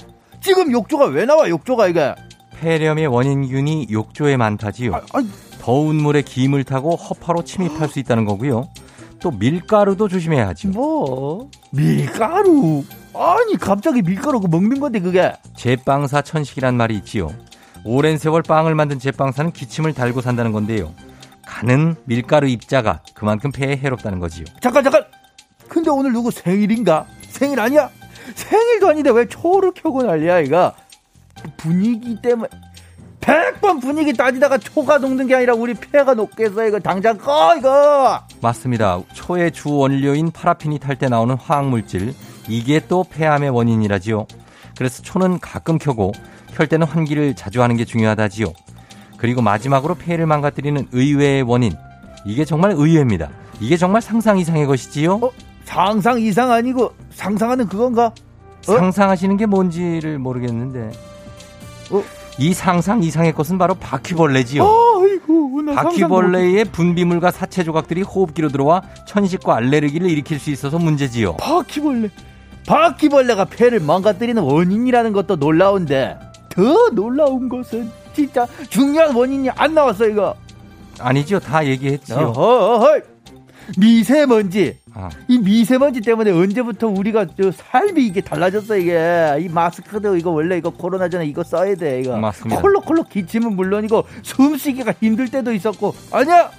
지금 욕조가 왜 나와 욕조가 이게? 폐렴의 원인균이 욕조에 많다지요. 아니, 더운 물에 김을 타고 허파로 침입할 수 있다는 거고요. 또 밀가루도 조심해야 하죠. 뭐 밀가루? 아니 갑자기 밀가루 그 먹는 건데 그게? 제빵사 천식이란 말이 있지요. 오랜 세월 빵을 만든 제빵사는 기침을 달고 산다는 건데요. 가는 밀가루 입자가 그만큼 폐에 해롭다는 거지요. 잠깐 잠깐. 근데 오늘 누구 생일인가? 생일 아니야? 생일도 아닌데 왜 초를 켜고 난리야 이거? 분위기 때문에 100번 분위기 따지다가 초가 녹는 게 아니라 우리 폐가 녹겠어 이거 당장 꺼 이거. 맞습니다. 초의 주 원료인 파라핀이 탈 때 나오는 화학 물질 이게 또 폐암의 원인이라지요. 그래서 초는 가끔 켜고 켤 때는 환기를 자주 하는 게 중요하다지요. 그리고 마지막으로 폐를 망가뜨리는 의외의 원인 이게 정말 의외입니다. 이게 정말 상상 이상의 것이지요. 어? 상상 이상 아니고 상상하는 그건가? 어? 상상하시는 게 뭔지를 모르겠는데. 어? 이 상상 이상의 것은 바로 바퀴벌레지요. 아이고 나 상상 바퀴벌레의 분비물과 사체 조각들이 호흡기로 들어와 천식과 알레르기를 일으킬 수 있어서 문제지요. 못- 바퀴벌레. 바퀴벌레가 폐를 망가뜨리는 원인이라는 것도 놀라운데 더 놀라운 것은 진짜 중요한 원인이 안 나왔어 이거. 아니죠. 다 얘기했지요. 어허, 미세먼지. 아, 이 미세먼지 때문에 언제부터 우리가 저 삶이 이게 달라졌어 이게 이 마스크도 이거 원래 이거 코로나 전에 이거 써야 돼 이거 맞습니다. 콜록콜록 기침은 물론이고 숨쉬기가 힘들 때도 있었고 아니야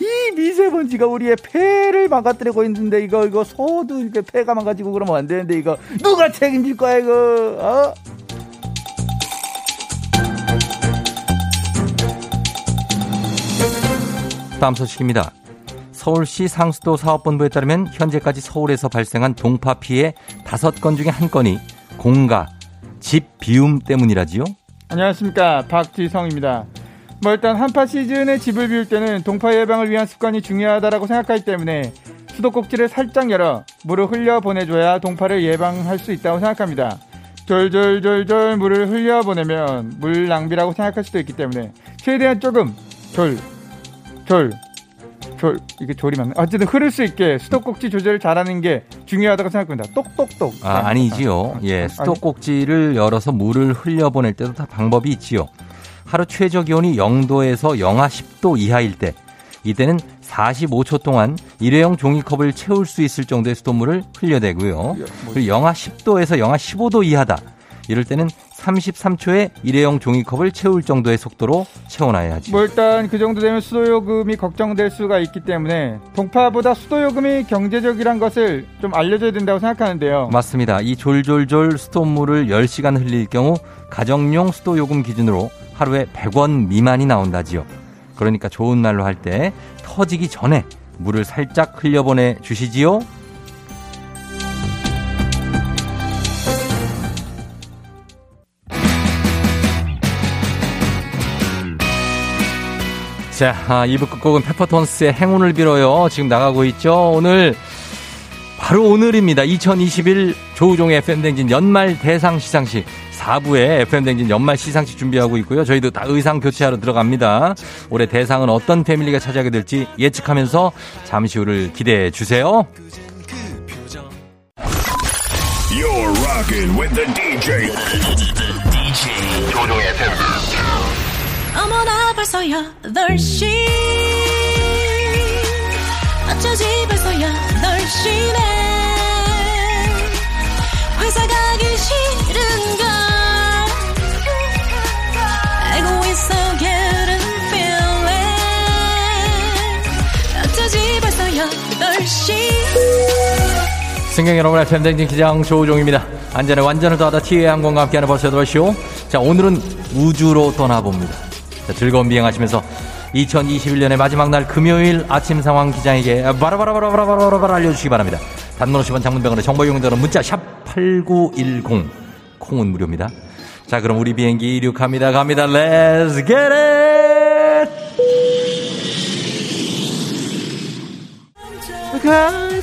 이 미세먼지가 우리의 폐를 망가뜨리고 있는데 이거 이거 소도 이렇게 폐가 망가지고 그러면 안 되는데 이거 누가 책임질 거야 이거 어? 다음 소식입니다. 서울시 상수도 사업본부에 따르면 현재까지 서울에서 발생한 동파 피해 다섯 건 중에 한 건이 공가, 집 비움 때문이라지요. 안녕하십니까 박지성입니다. 뭐 일단 한파 시즌에 집을 비울 때는 동파 예방을 위한 습관이 중요하다라고 생각하기 때문에 수도꼭지를 살짝 열어 물을 흘려 보내줘야 동파를 예방할 수 있다고 생각합니다. 졸졸졸졸 물을 흘려 보내면 물 낭비라고 생각할 수도 있기 때문에 최대한 조금 졸, 졸, 졸 이게 졸이 맞나? 어쨌든 흐를 수 있게 수도꼭지 조절을 잘하는 게 중요하다고 생각합니다. 똑똑똑. 아, 아니지요. 예, 수도꼭지를 열어서 물을 흘려보낼 때도 다 방법이 있지요. 하루 최저 기온이 0도에서 영하 10도 이하일 때, 이때는 45초 동안 일회용 종이컵을 채울 수 있을 정도의 수돗물을 흘려대고요. 그리고 영하 10도에서 영하 15도 이하다. 이럴 때는 33초에 일회용 종이컵을 채울 정도의 속도로 채워놔야지. 뭐 일단 그 정도 되면 수도요금이 걱정될 수가 있기 때문에 동파보다 수도요금이 경제적이란 것을 좀 알려줘야 된다고 생각하는데요. 맞습니다. 이 졸졸졸 수돗물을 10시간 흘릴 경우 가정용 수도요금 기준으로 하루에 100원 미만이 나온다지요. 그러니까 좋은 날로 할 때 터지기 전에 물을 살짝 흘려보내 주시지요. 자, 아, 2부 끝곡은 페퍼톤스의 행운을 빌어요. 지금 나가고 있죠. 오늘 바로 오늘입니다. 2021 조우종의 FM댕진 연말 대상 시상식 4부에 FM댕진 연말 시상식 준비하고 있고요. 저희도 다 의상 교체하러 들어갑니다. 올해 대상은 어떤 패밀리가 차지하게 될지 예측하면서 잠시 후를 기대해 주세요. You're rocking with the DJ. DJ 조종의 FM. 어머나 벌써 8시 어쩌지 벌써 8시네 회사 가기 싫은걸 알고 있어 getting feeling 어쩌지 벌써 8시 승객 여러분, FM댕진 기장 조우종입니다. 안전에 완전을 더하다 티웨이 항공과 함께하는 벌써 8시오. 자, 오늘은 우주로 떠나봅니다. 자, 즐거운 비행하시면서 2021년의 마지막 날 금요일 아침 상황 기장에게 바라바라바라바라바라 알려주시기 바랍니다. 단문 50원 장문병원의 정보 이용자는 문자 샵8910 콩은 무료입니다. 자 그럼 우리 비행기 이륙합니다. 갑니다. Let's get it!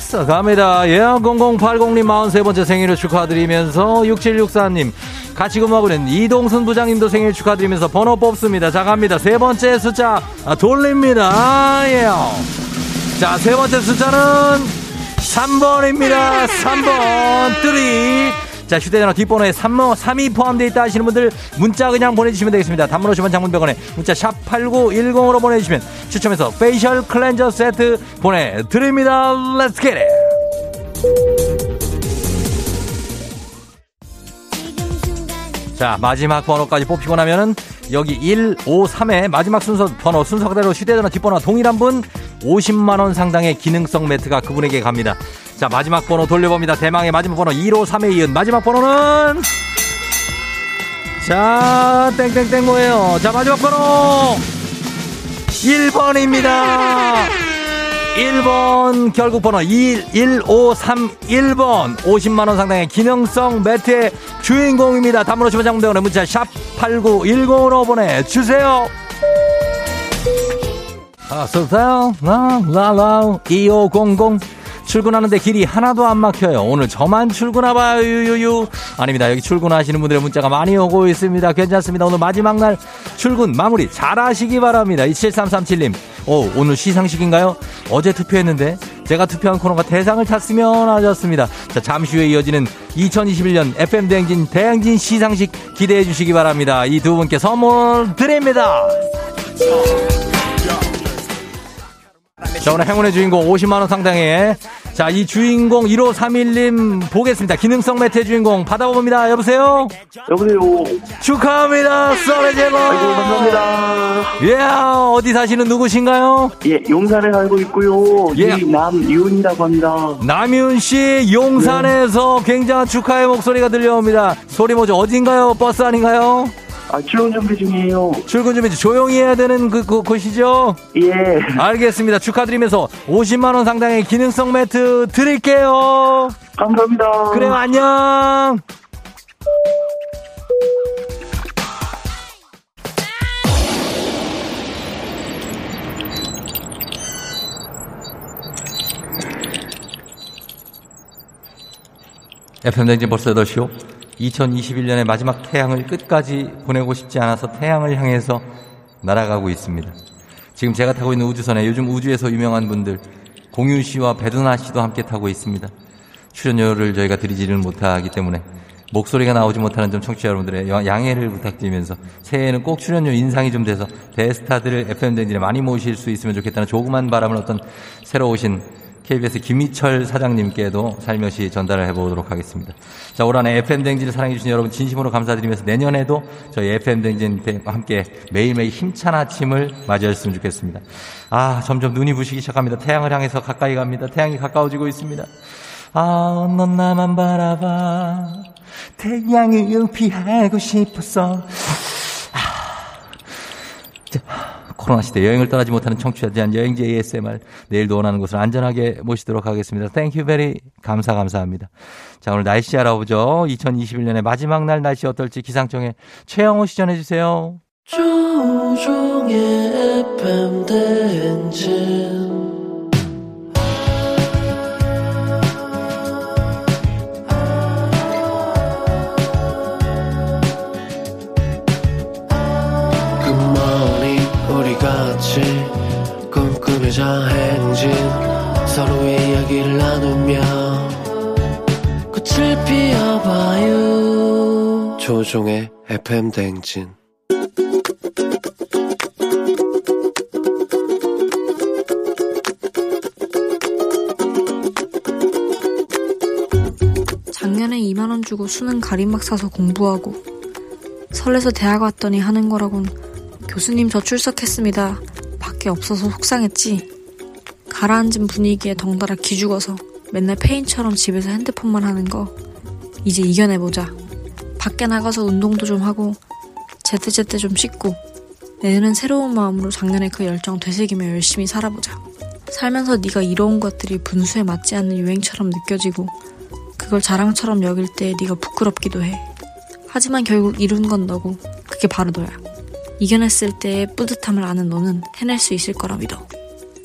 됐어 갑니다 예 0080님 43번째 생일을 축하드리면서 6764님 같이 근무하고 있는 이동순 부장님도 생일 축하드리면서 번호 뽑습니다 자 갑니다 세 번째 숫자 아, 돌립니다 아, 예. 자 세 번째 숫자는 3번입니다 3번 3 자, 휴대전화 뒷번호에 3, 3이 포함되어 있다 하시는 분들 문자 그냥 보내주시면 되겠습니다. 단문 50원 장문 100원에 문자 샵 8910으로 보내주시면 추첨해서 페이셜 클렌저 세트 보내드립니다. Let's get it! 자, 마지막 번호까지 뽑히고 나면은 여기 153의 마지막 순서 번호 순서 그대로 휴대전화 뒷번호와 동일한 분 50만 원 상당의 기능성 매트가 그분에게 갑니다. 자, 마지막 번호 돌려봅니다. 대망의 마지막 번호 153에 이은 마지막 번호는 자, 땡땡땡 뭐예요? 자, 마지막 번호 1번입니다. 1번 결국 번호 11531번 50만원 상당의 기능성 매트의 주인공입니다. 단문호 시원 장문대원의 문자 샵 8910으로 보내주세요. 어서오세요. 라라라 2500 출근하는데 길이 하나도 안 막혀요. 오늘 저만 출근하봐요. 유유유. 아닙니다. 여기 출근하시는 분들의 문자가 많이 오고 있습니다. 괜찮습니다. 오늘 마지막 날 출근 마무리 잘 하시기 바랍니다. 27337님. 오, 오늘 시상식인가요? 어제 투표했는데 제가 투표한 코너가 대상을 탔으면 하셨습니다. 자, 잠시 후에 이어지는 2021년 FM 대행진 대행진 시상식 기대해 주시기 바랍니다. 이 두 분께 선물 드립니다. 자, 오늘 행운의 주인공 50만원 상당의 자, 이 주인공 1531님 보겠습니다. 기능성 매트의 주인공 받아봅니다. 여보세요? 여보세요. 축하합니다. 썰레제거 아이고, 감사합니다. 예, 어디 사시는 누구신가요? 예, 용산에 살고 있고요. 예. 남윤이라고 합니다. 남윤 씨, 용산에서 굉장한 축하의 목소리가 들려옵니다. 소리 뭐죠? 어딘가요? 버스 아닌가요? 아, 출근 준비 중이에요. 출근 준비 조용히 해야 되는 그, 그 곳이죠? 예. 알겠습니다. 축하드리면서 50만 원 상당의 기능성 매트 드릴게요. 감사합니다. 그래요, 안녕. FM댕진 벌써 8시요? 2021년의 마지막 태양을 끝까지 보내고 싶지 않아서 태양을 향해서 날아가고 있습니다. 지금 제가 타고 있는 우주선에 요즘 우주에서 유명한 분들 공유 씨와 배두나 씨도 함께 타고 있습니다. 출연료를 저희가 드리지는 못하기 때문에 목소리가 나오지 못하는 좀 청취자 여러분들의 양해를 부탁드리면서 새해에는 꼭 출연료 인상이 좀 돼서 대스타들을 FM댕진에 많이 모실 수 있으면 좋겠다는 조그만 바람을 어떤 새로 오신 KBS 김희철 사장님께도 살며시 전달을 해보도록 하겠습니다. 자, 올 한해 FM댕진을 사랑해주신 여러분 진심으로 감사드리면서 내년에도 저희 FM댕진과 함께 매일매일 힘찬 아침을 맞이했으면 좋겠습니다. 아, 점점 눈이 부시기 시작합니다. 태양을 향해서 가까이 갑니다. 태양이 가까워지고 있습니다. 아, 넌 나만 바라봐. 태양을 피하고 싶었어. 아, 자, 코로나 시대 여행을 떠나지 못하는 청취자에 대한 여행지 ASMR 내일도 원하는 곳을 안전하게 모시도록 하겠습니다. Thank you very 감사 감사합니다. 자 오늘 날씨 알아보죠. 2021년의 마지막 날 날씨 어떨지 기상청에 최영호 씨 전해 주세요. 조종의 FM 대행진 행진 서로의 이야기를 나누며 꽃을 피워봐요 조종의 FM 대행진 작년에 2만원 주고 수능 가림막 사서 공부하고 설레서 대학 왔더니 하는 거라곤 교수님 저 출석했습니다. 밖에 없어서 속상했지. 가라앉은 분위기에 덩달아 기죽어서 맨날 페인처럼 집에서 핸드폰만 하는 거 이제 이겨내보자. 밖에 나가서 운동도 좀 하고 제때제때 좀 씻고 내년은 새로운 마음으로 작년에 그 열정 되새기며 열심히 살아보자. 살면서 네가 이뤄온 것들이 분수에 맞지 않는 유행처럼 느껴지고 그걸 자랑처럼 여길 때 네가 부끄럽기도 해. 하지만 결국 이룬 건 너고 그게 바로 너야. 이겨냈을 때의 뿌듯함을 아는 너는 해낼 수 있을 거라 믿어.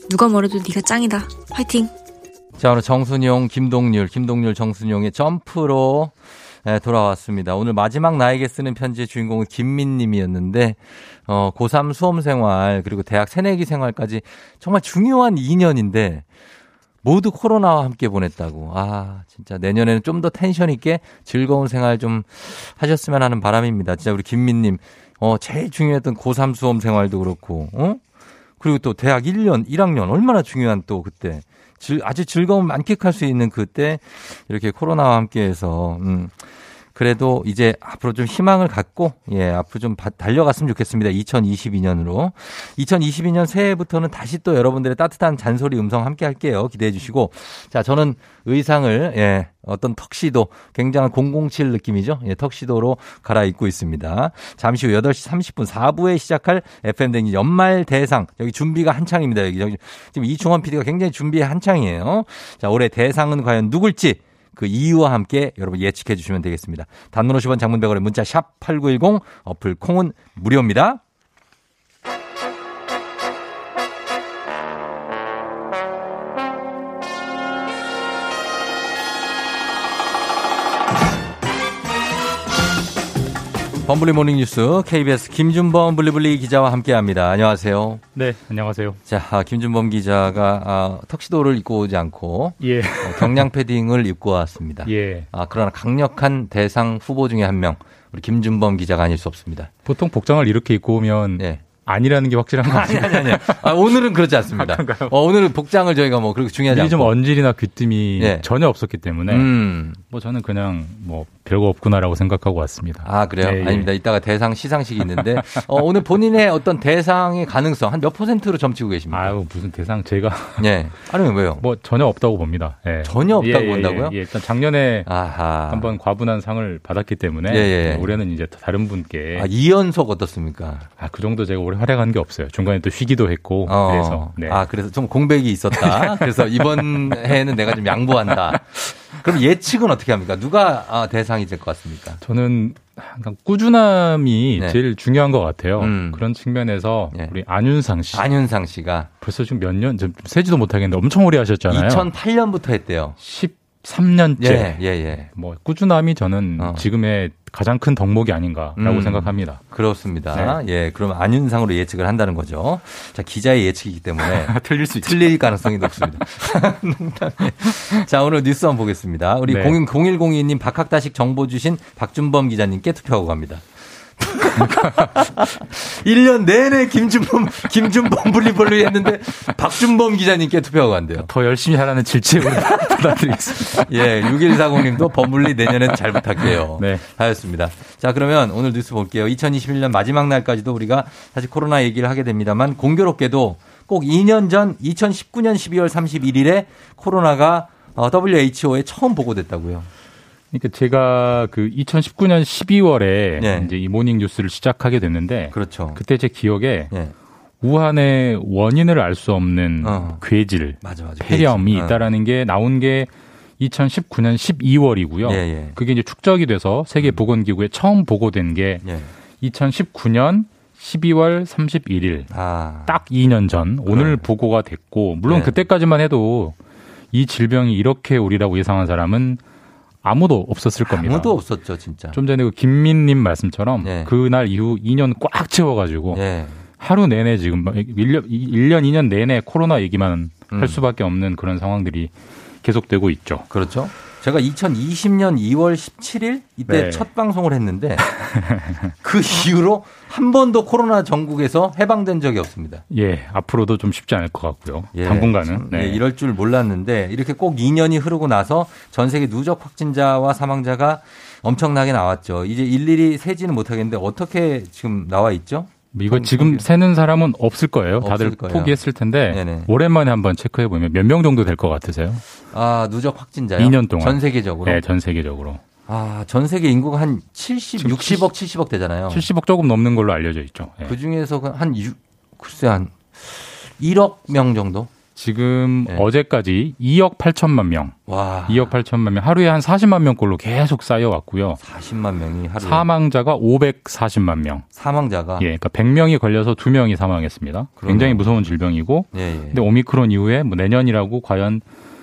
누가 뭐래도 네가 짱이다. 화이팅! 자, 오늘 정순용, 김동률, 김동률, 정순용의 점프로 네, 돌아왔습니다. 오늘 마지막 나에게 쓰는 편지의 주인공은 김민님이었는데, 어, 고3 수험 생활, 그리고 대학 새내기 생활까지 정말 중요한 2년인데, 모두 코로나와 함께 보냈다고. 아, 진짜 내년에는 좀 더 텐션 있게 즐거운 생활 좀 하셨으면 하는 바람입니다. 진짜 우리 김민님, 어, 제일 중요했던 고3 수험 생활도 그렇고, 어? 그리고 또 대학 1년, 1학년, 얼마나 중요한 또 그때. 즐, 아주 즐거움 만끽할 수 있는 그때 이렇게 코로나와 함께해서 음, 그래도 이제 앞으로 좀 희망을 갖고 예 앞으로 좀 바- 달려갔으면 좋겠습니다. 2022년으로 2022년 새해부터는 다시 또 여러분들의 따뜻한 잔소리 음성 함께 할게요. 기대해 주시고 자 저는 의상을 예 어떤 턱시도 굉장한 007 느낌이죠. 예 턱시도로 갈아입고 있습니다. 잠시 후 8시 30분 4부에 시작할 FM 댕지 연말 대상 여기 준비가 한창입니다. 여기, 지금 이충원 PD가 굉장히 준비에 한창이에요. 자 올해 대상은 과연 누굴지 그 이유와 함께 여러분 예측해 주시면 되겠습니다. 단문 50원 장문 100원의 문자 샵 8910 어플 콩은 무료입니다. 범블리 모닝 뉴스 KBS 김준범 블리블리 기자와 함께합니다. 안녕하세요. 네, 안녕하세요. 자, 아, 김준범 기자가 아, 턱시도를 입고 오지 않고 예. 어, 경량 패딩을 입고 왔습니다. 예. 아, 그러나 강력한 대상 후보 중에 한 명, 우리 김준범 기자가 아닐 수 없습니다. 보통 복장을 이렇게 입고 오면 아니라는 게 확실한 거 네. 아니. 아니, 아니. 아, 오늘은 그렇지 않습니다. *laughs* 어, 오늘은 복장을 저희가 뭐 그렇게 중요하지 미리 좀. 언질이나 귀뜸이 예. 전혀 없었기 때문에 음. 뭐 저는 그냥 뭐 별거 없구나라고 생각하고 왔습니다. 아, 그래요? 네, 예. 아닙니다. 이따가 대상 시상식이 있는데, *laughs* 어, 오늘 본인의 어떤 대상의 가능성 한 몇 퍼센트로 점치고 계십니까? 아유, 무슨 대상 제가. 예. *laughs* 아니, 왜요? 뭐 전혀 없다고 봅니다. 예. 전혀 없다고 예, 예, 본다고요? 예, 예. 일단 작년에 아하. 한번 과분한 상을 받았기 때문에 예, 예. 올해는 이제 다른 분께 아, 이연속 어떻습니까? 아, 그 정도 제가 올해 활약한 게 없어요. 중간에 또 쉬기도 했고 어. 그래서 네. 아, 그래서 좀 공백이 있었다. 그래서 이번 해에는 내가 좀 양보한다. 그럼 예측은 어떻게 합니까? 누가 아, 대상이 될 것 같습니까? 저는 항상 꾸준함이 네. 제일 중요한 것 같아요. 음. 그런 측면에서 우리 안윤상 씨. 안윤상 씨가 벌써 지금 몇 년, 좀 세지도 못하겠는데 엄청 오래 하셨잖아요. 2008년부터 했대요. 13년째. 예, 예, 예. 뭐 꾸준함이 저는 지금의 가장 큰 덕목이 아닌가라고 음. 생각합니다. 그렇습니다. 예, 그럼 안윤상으로 예측을 한다는 거죠. 자, 기자의 예측이기 때문에 *laughs* 틀릴 수 있죠. 틀릴 가능성이 높습니다. *laughs* 자, 오늘 뉴스 한번 보겠습니다. 우리 네. 0 0102님 박학다식 정보 주신 박준범 기자님께 투표하고 갑니다. *laughs* 1년 내내 김준범, 김준범 분리벌리 했는데 박준범 기자님께 투표하고 간대요. 더 열심히 하라는 질책으로 부탁드리겠습니다. *laughs* *laughs* 예, 6140님도 범블리 내년엔 잘 부탁해요. 네. 하였습니다. 자, 그러면 오늘 뉴스 볼게요. 2021년 마지막 날까지도 우리가 사실 코로나 얘기를 하게 됩니다만 공교롭게도 꼭 2년 전 2019년 12월 31일에 코로나가 어, WHO에 처음 보고됐다고요. 그러니까 제가 그 2019년 12월에 네. 이제 이 모닝 뉴스를 시작하게 됐는데 그렇죠. 그때 제 기억에 예. 우한의 원인을 알 수 없는 어. 괴질, 맞아, 맞아. 폐렴이 괴질. 어. 있다라는 게 나온 게 2019년 12월이고요. 예, 예. 그게 이제 축적이 돼서 세계 보건 기구에 처음 보고된 게 예. 2019년 12월 31일 아. 딱 2년 전 오늘 보고가 됐고 물론 네. 그때까지만 해도 이 질병이 이렇게 오리라고 예상한 사람은 아무도 없었을 겁니다. 아무도 없었죠, 진짜. 좀 전에 그 김민님 말씀처럼 네. 그날 이후 2년 꽉 채워가지고 예. 하루 내내 지금 막 1년, 1년 2년 내내 코로나 얘기만 음. 할 수밖에 없는 그런 상황들이 계속되고 있죠. 그렇죠. 제가 2020년 2월 17일 이때 네. 첫 방송을 했는데 그 이후로 한 번도 코로나 전국에서 해방된 적이 없습니다. 예, 앞으로도 좀 쉽지 않을 것 같고요. 예, 당분간은. 참, 네. 예, 이럴 줄 몰랐는데 이렇게 꼭 2년이 흐르고 나서 전 세계 누적 확진자와 사망자가 엄청나게 나왔죠. 이제 일일이 세지는 못하겠는데 어떻게 지금 나와 있죠? 이거 지금 세는 사람은 없을 거예요. 다들 없을 거예요. 포기했을 텐데 네네. 오랜만에 한번 체크해 보면 몇 명 정도 될 것 같으세요? 아 누적 확진자요? 2년 동안 전 세계적으로. 네, 전 세계적으로. 아, 전 세계 인구가 한 70, 지금 60억, 70억 되잖아요. 70억 조금 넘는 걸로 알려져 있죠. 예. 그 중에서 그 한, 유- 글쎄 한 1억 명 정도? 지금 어제까지 2억 8천만 명, 와. 2억 8천만 명, 하루에 한 40만 명꼴로 계속 쌓여왔고요. 40만 명이 하루에. 사망자가 540만 명. 사망자가. 예, 그러니까 100명이 걸려서 2명이 사망했습니다. 그러네요. 굉장히 무서운 질병이고, 예, 예. 근데 오미크론 이후에 뭐 내년이라고 과연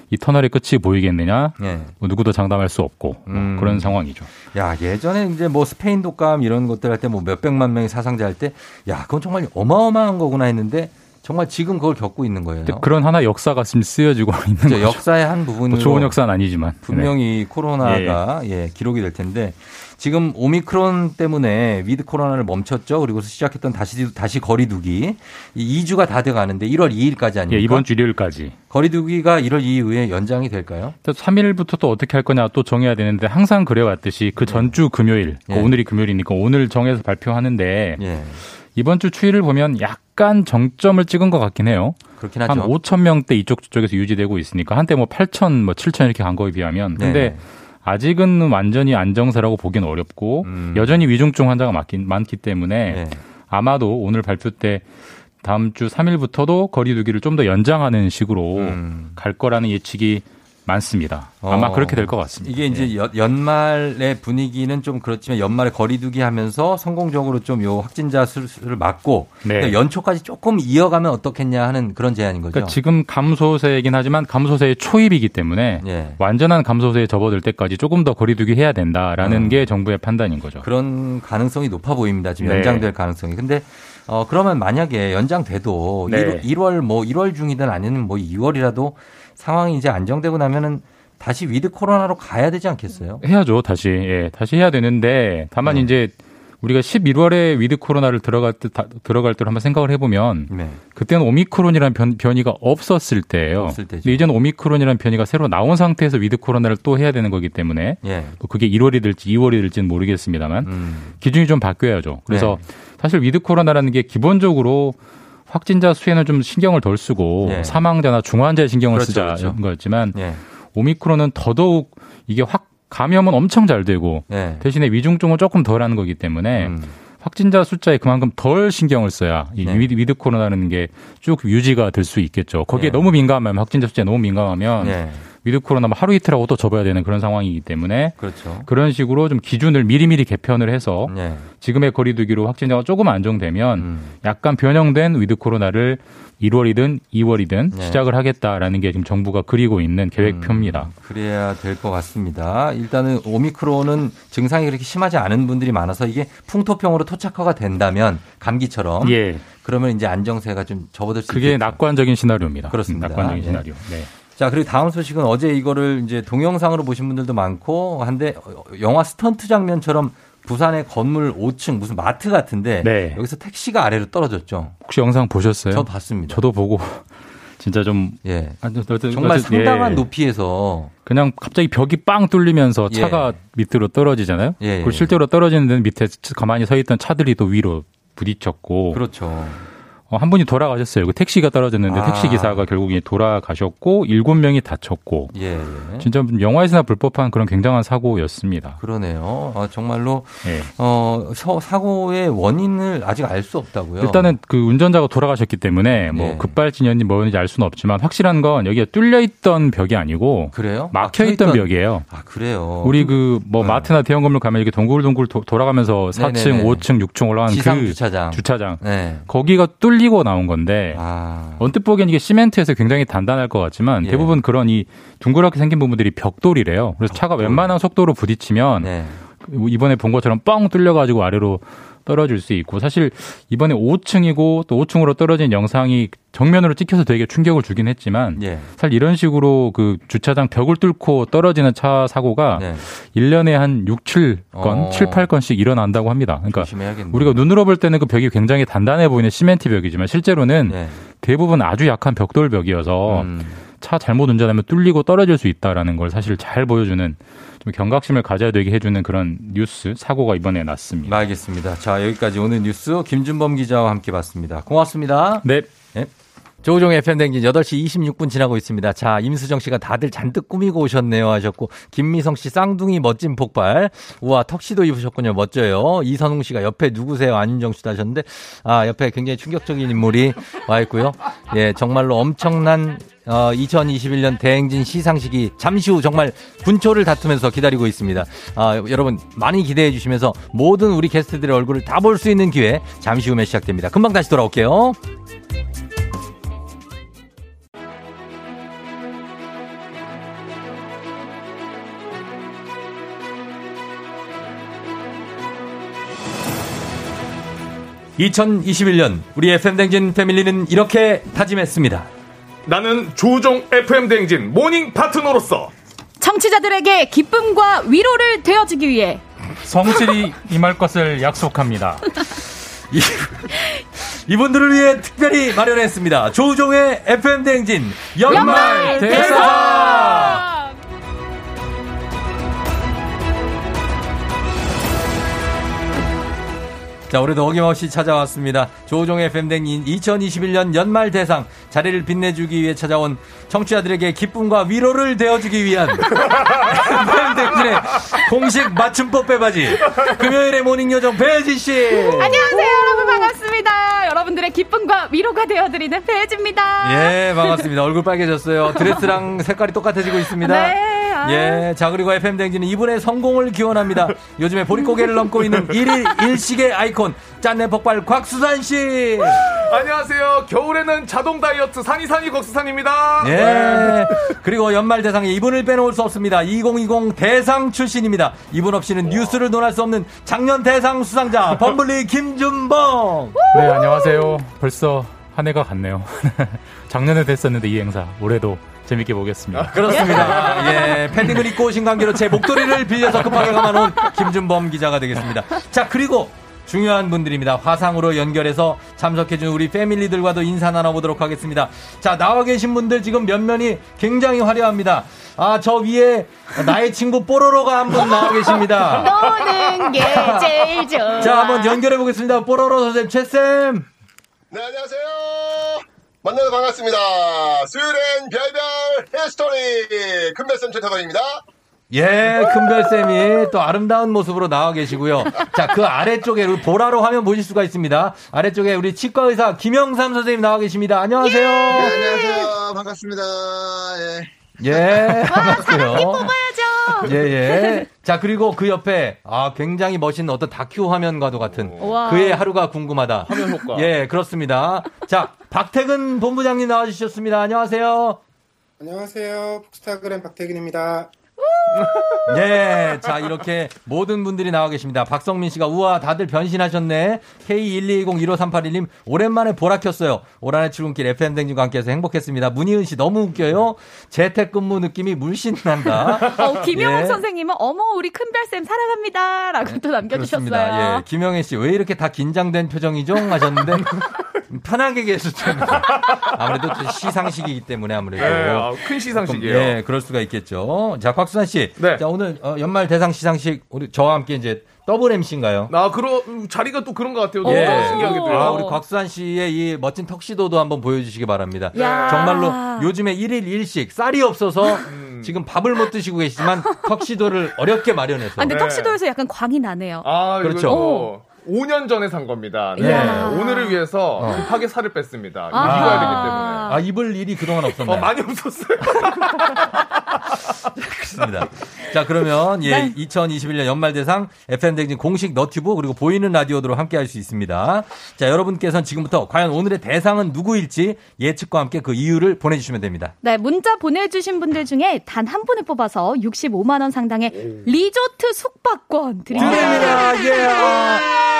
이 터널의 끝이 보이겠느냐? 예. 뭐 누구도 장담할 수 없고 뭐 음. 그런 상황이죠. 야, 예전에 이제 뭐 스페인 독감 이런 것들 할 때 뭐 몇백만 명이 사상자 할 때, 야, 그건 정말 어마어마한 거구나 했는데, 정말 지금 그걸 겪고 있는 거예요. 그런 하나 역사가 지금 쓰여지고 있는. 거죠. 역사의 한 부분으로 뭐 좋은 역사는 아니지만 분명히 코로나가 예, 기록이 될 텐데 지금 오미크론 때문에 위드 코로나를 멈췄죠. 그리고 시작했던 다시 다시 거리두기 이 2주가 다 돼 가는데 1월 2일까지 아닙니까? 예, 이번 주 일요일까지. 거리두기가 1월 2일 이후에 연장이 될까요? 3일부터 또 어떻게 할 거냐 또 정해야 되는데 항상 그래왔듯이 그 전주 금요일, 예. 오늘이 금요일이니까 오늘 정해서 발표하는데 예. 이번 주 추이를 보면 약간 정점을 찍은 것 같긴 해요. 그렇긴 한 하죠. 5천 명대 이쪽 저쪽에서 유지되고 있으니까 한때 뭐 8천, 뭐 7천 이렇게 간 거에 비하면 근데 네. 아직은 완전히 안정세라고 보기는 어렵고 음. 여전히 위중증 환자가 많긴, 많기 때문에 네. 아마도 오늘 발표 때 다음 주 3일부터도 거리두기를 좀 더 연장하는 식으로 갈 거라는 예측이 많습니다. 아마 음. 어, 그렇게 될 것 같습니다. 이게 이제 연- 연말의 분위기는 좀 그렇지만 연말에 거리두기 하면서 성공적으로 좀 요 확진자 수를 막고 네. 그러니까 연초까지 조금 이어가면 어떻겠냐 하는 그런 제안인 거죠. 그러니까 지금 감소세이긴 하지만 감소세의 초입이기 때문에 예. 완전한 감소세에 접어들 때까지 조금 더 거리두기 해야 된다라는 음. 게 정부의 판단인 거죠. 그런 가능성이 높아 보입니다. 지금 네. 연장될 가능성이. 근데 어 그러면 만약에 연장돼도 네. 1월 뭐 1월 중이든 아니면 뭐 2월이라도 상황이 이제 안정되고 나면은 다시 위드 코로나로 가야 되지 않겠어요? 해야죠, 다시. 예, 다시 해야 되는데 다만 네. 이제 우리가 11월에 위드 코로나를 들어갈 때 다- 들어갈 때로 한번 생각을 해보면 네. 그때는 오미크론이라는 변, 변이가 없었을 때예요. 없을 때죠. 근데 이제는 오미크론이라는 변이가 새로 나온 상태에서 위드 코로나를 또 해야 되는 거기 때문에 예. 또 그게 1월이 될지 2월이 될지는 모르겠습니다만 음. 기준이 좀 바뀌어야죠. 그래서 네. 사실 with 코로나라는 게 기본적으로 확진자 수에는 좀 신경을 덜 쓰고 네. 사망자나 중환자에 신경을 그렇죠, 쓰자 그렇죠. 는 거였지만 예. 오미크론은 더더욱 이게 확 감염은 엄청 잘 되고 예. 대신에 위중증은 조금 덜하는 거기 때문에 음. 확진자 숫자에 그만큼 덜 신경을 써야 이 네. with, with 코로나라는 게 쭉 유지가 될 수 있겠죠. 거기에 네. 너무 민감하면 확진자 숫자에 너무 민감하면 예. with 코로나면 하루 이틀하고 또 접어야 되는 그런 상황이기 때문에 그렇죠. 그런 식으로 좀 기준을 미리미리 개편을 해서 예. 지금의 거리두기로 확진자가 조금 안정되면 음. 약간 변형된 with 코로나를 1월이든 2월이든 네. 시작을 하겠다라는 게 지금 정부가 그리고 있는 계획표입니다. 그래야 될 것 같습니다. 일단은 오미크론은 증상이 그렇게 심하지 않은 분들이 많아서 이게 풍토병으로 토착화가 된다면 감기처럼 예. 그러면 이제 안정세가 좀 접어들 수 그게 있겠죠. 낙관적인 시나리오입니다. 그렇습니다. 낙관적인 예. 시나리오. 네. 자, 그리고 다음 소식은 어제 이거를 이제 동영상으로 보신 분들도 많고 한데 영화 스턴트 장면처럼 부산의 건물 5층 무슨 마트 같은데 네. 여기서 택시가 아래로 떨어졌죠. 혹시 영상 보셨어요? 저 봤습니다. 저도 보고 진짜 좀 예. 아, 정말 저- 상당한 예. 높이에서 그냥 갑자기 벽이 빵 뚫리면서 예. 차가 밑으로 떨어지잖아요. 예, 예. 그리고 실제로 떨어지는 데는 밑에 가만히 서 있던 차들이 또 위로 부딪혔고 그렇죠. 어, 한 분이 돌아가셨어요. 그 택시가 떨어졌는데 아. 택시 기사가 결국에 돌아가셨고 일곱 명이 다쳤고 예, 예. 진짜 영화에서나 볼 법한 그런 굉장한 사고였습니다. 그러네요. 아, 정말로 예. 어, 서- 사고의 원인을 아직 알 수 없다고요. 일단은 그 운전자가 돌아가셨기 때문에 뭐 예. 급발진이었는지 뭐였는지 알 수는 없지만 확실한 건 여기가 뚫려 있던 벽이 아니고 그래요? 막혀 있던 막혀있던- 벽이에요. 아, 그래요. 우리 그뭐 네. 마트나 대형 건물 가면 이렇게 동글동글 도- 돌아가면서 4층, 네네네. 5층, 6층 올라가는 그 주차장. 주차장. 네. 거기가 뚫 리고 나온 건데 아. 언뜻 보기엔 이게 시멘트에서 굉장히 단단할 것 같지만 예. 대부분 그런 이 둥그렇게 생긴 부분들이 벽돌이래요. 그래서 차가 웬만한 속도로 부딪히면 네. 이번에 본 것처럼 뻥 뚫려가지고 아래로 떨어질 수 있고 사실 이번에 5층이고 또 5층으로 떨어진 영상이 정면으로 찍혀서 되게 충격을 주긴 했지만 예. 사실 이런 식으로 그 주차장 벽을 뚫고 떨어지는 차 사고가 네. 1년에 한 6, 7건, 어. 7, 8건씩 일어난다고 합니다. 그러니까 조심해야겠네요. 우리가 눈으로 볼 때는 그 벽이 굉장히 단단해 보이는 시멘트 벽이지만 실제로는 네. 대부분 아주 약한 벽돌 벽이어서 음. 차 잘못 운전하면 뚫리고 떨어질 수 있다라는 걸 사실 잘 보여주는 좀 경각심을 가져야 되게 해주는 그런 뉴스 사고가 이번에 났습니다. 알겠습니다. 자, 여기까지 오늘 뉴스 김준범 기자와 함께 봤습니다. 고맙습니다. 네. 네. 조우종의 FM댕진 8시 26분 지나고 있습니다. 자, 임수정 씨가 다들 잔뜩 꾸미고 오셨네요 하셨고, 김미성 씨 쌍둥이 멋진 폭발. 우와, 턱시도 입으셨군요. 멋져요. 이선웅 씨가 옆에 누구세요? 안윤정 씨도 하셨는데, 아, 옆에 굉장히 충격적인 인물이 와 있고요. 예, 정말로 엄청난 어, 2021년 대행진 시상식이 잠시 후 정말 분초를 다투면서 기다리고 있습니다. 아, 여러분 많이 기대해 주시면서 모든 우리 게스트들의 얼굴을 다 볼 수 있는 기회 잠시 후에 시작됩니다. 금방 다시 돌아올게요. 2021년 우리 FM댕진 패밀리는 이렇게 다짐했습니다. 나는 조종 FM 댕진 모닝 파트너로서 청취자들에게 기쁨과 위로를 되어주기 위해 성실히 임할 것을 약속합니다. *laughs* 이분들을 위해 특별히 마련했습니다. 조우종의 FM댕진 연말, 연말 대사! 자, 올해도 어김없이 찾아왔습니다. 조우종의 FM댕진 2021년 연말 대상 자리를 빛내주기 위해 찾아온 청취자들에게 기쁨과 위로를 되어주기 위한 *laughs* FM댕진의 공식 맞춤법 빼바지 금요일의 morning 요정 배지 씨. 안녕하세요 여러분 반갑습니다 여러분들의 기쁨과 위로가 되어드리는 배지입니다 예, 반갑습니다. 얼굴 빨개졌어요. 드레스랑 색깔이 똑같아지고 있습니다. 네, 아. 예, 자, 그리고 FM댕지는 이분의 성공을 기원합니다. 요즘에 보릿고개를 넘고 있는 일일 일식의 아이콘, 짠내 폭발 곽수산 씨. 안녕하세요. 겨울에는 자동 다이어트 산이산이 곽수산입니다. 예. 그리고 연말 대상에 이분을 빼놓을 수 없습니다. 2020 대상 출신입니다. 이분 없이는 뉴스를 논할 수 없는 작년 대상 수상자, 범블리 김준범. 네, 안녕하세요. 벌써 한 해가 갔네요. *laughs* 작년에 됐었는데 이 행사 올해도 재밌게 보겠습니다. 그렇습니다. *laughs* 예, 패딩을 입고 오신 관계로 제 목도리를 빌려서 급하게 감아놓은 김준범 기자가 되겠습니다. 자, 그리고 중요한 분들입니다. 화상으로 연결해서 참석해준 우리 family들과도 인사 나눠보도록 하겠습니다. 자, 나와 계신 분들 지금 면면이 굉장히 화려합니다. 아, 저 위에 나의 친구 뽀로로가 한 분 나와 계십니다. 노는 게 제일 좋아 자, 한번 연결해 보겠습니다. 뽀로로 선생님, 최쌤. 네, 안녕하세요. 만나서 반갑습니다. 수요일엔 별별 history 큰별쌤 최태성입니다. 예, 큰별쌤이 또 아름다운 모습으로 나와 계시고요. 자, 그 아래쪽에 우리 보라로 화면 보실 수가 있습니다. 아래쪽에 우리 치과 의사 김영삼 선생님 나와 계십니다. 안녕하세요. 네, 안녕하세요. 반갑습니다. 예. 예. *laughs* 뽑아야죠 예, 예. 자, 그리고 그 옆에, 아, 굉장히 멋있는 어떤 다큐 화면과도 같은 우와. 그의 하루가 궁금하다. 화면 효과. 예, 그렇습니다. 자, 박태근 본부장님 나와주셨습니다. 안녕하세요. 안녕하세요. 북스타그램 박태균입니다. 네, 자 이렇게 모든 분들이 나와 계십니다. 박성민 씨가 우와 다들 변신하셨네. K1201538님 오랜만에 보라 켰어요. 올 한해 출근길 FM 댕진과 함께해서 행복했습니다. 문희은 씨 너무 웃겨요. 재택근무 느낌이 물씬 난다. 어, 김영옥 예. 선생님은 어머 우리 큰별쌤 사랑합니다 라고 또 남겨주셨어요. 예, 김영애 씨 왜 이렇게 다 긴장된 표정이죠? 하셨는데 *laughs* 편하게 계셨죠. 아무래도 또 시상식이기 때문에 아무래도 네, 아, 큰 시상식이에요. 예, 그럴 수가 있겠죠. 자, 곽 수산 씨, 네. 자 오늘 어, 연말 대상 시상식 우리 저와 함께 이제 더블 MC인가요? 나 그러 자리가 또 그런 것 같아요. 너무 예. 신기하게도요. 아, 우리 곽수산 씨의 이 멋진 턱시도도 한번 보여주시기 바랍니다. 야. 정말로 요즘에 일일일식 쌀이 없어서 음. 지금 밥을 못 드시고 계시지만 *laughs* 턱시도를 어렵게 마련해서. 아, 근데 네. 턱시도에서 약간 광이 나네요 아, 그렇죠. 그렇죠. 5년 전에 산 겁니다. 네. 오늘을 위해서 어. 급하게 살을 뺐습니다. 아하. 입어야 되기 때문에. 아, 입을 일이 그동안 없었나요? 어, 많이 없었어요. *laughs* *laughs* 그렇습니다. 자, 그러면 예, 네. 2021년 연말 대상 FM댕진 공식 너튜브 그리고 보이는 라디오로 함께 할 수 있습니다. 자, 여러분께서는 지금부터 과연 오늘의 대상은 누구일지 예측과 함께 그 이유를 보내 주시면 됩니다. 네, 문자 보내 주신 분들 중에 단 한 분을 뽑아서 65만 원 상당의 리조트 숙박권 드립니다. 드립니다. 예.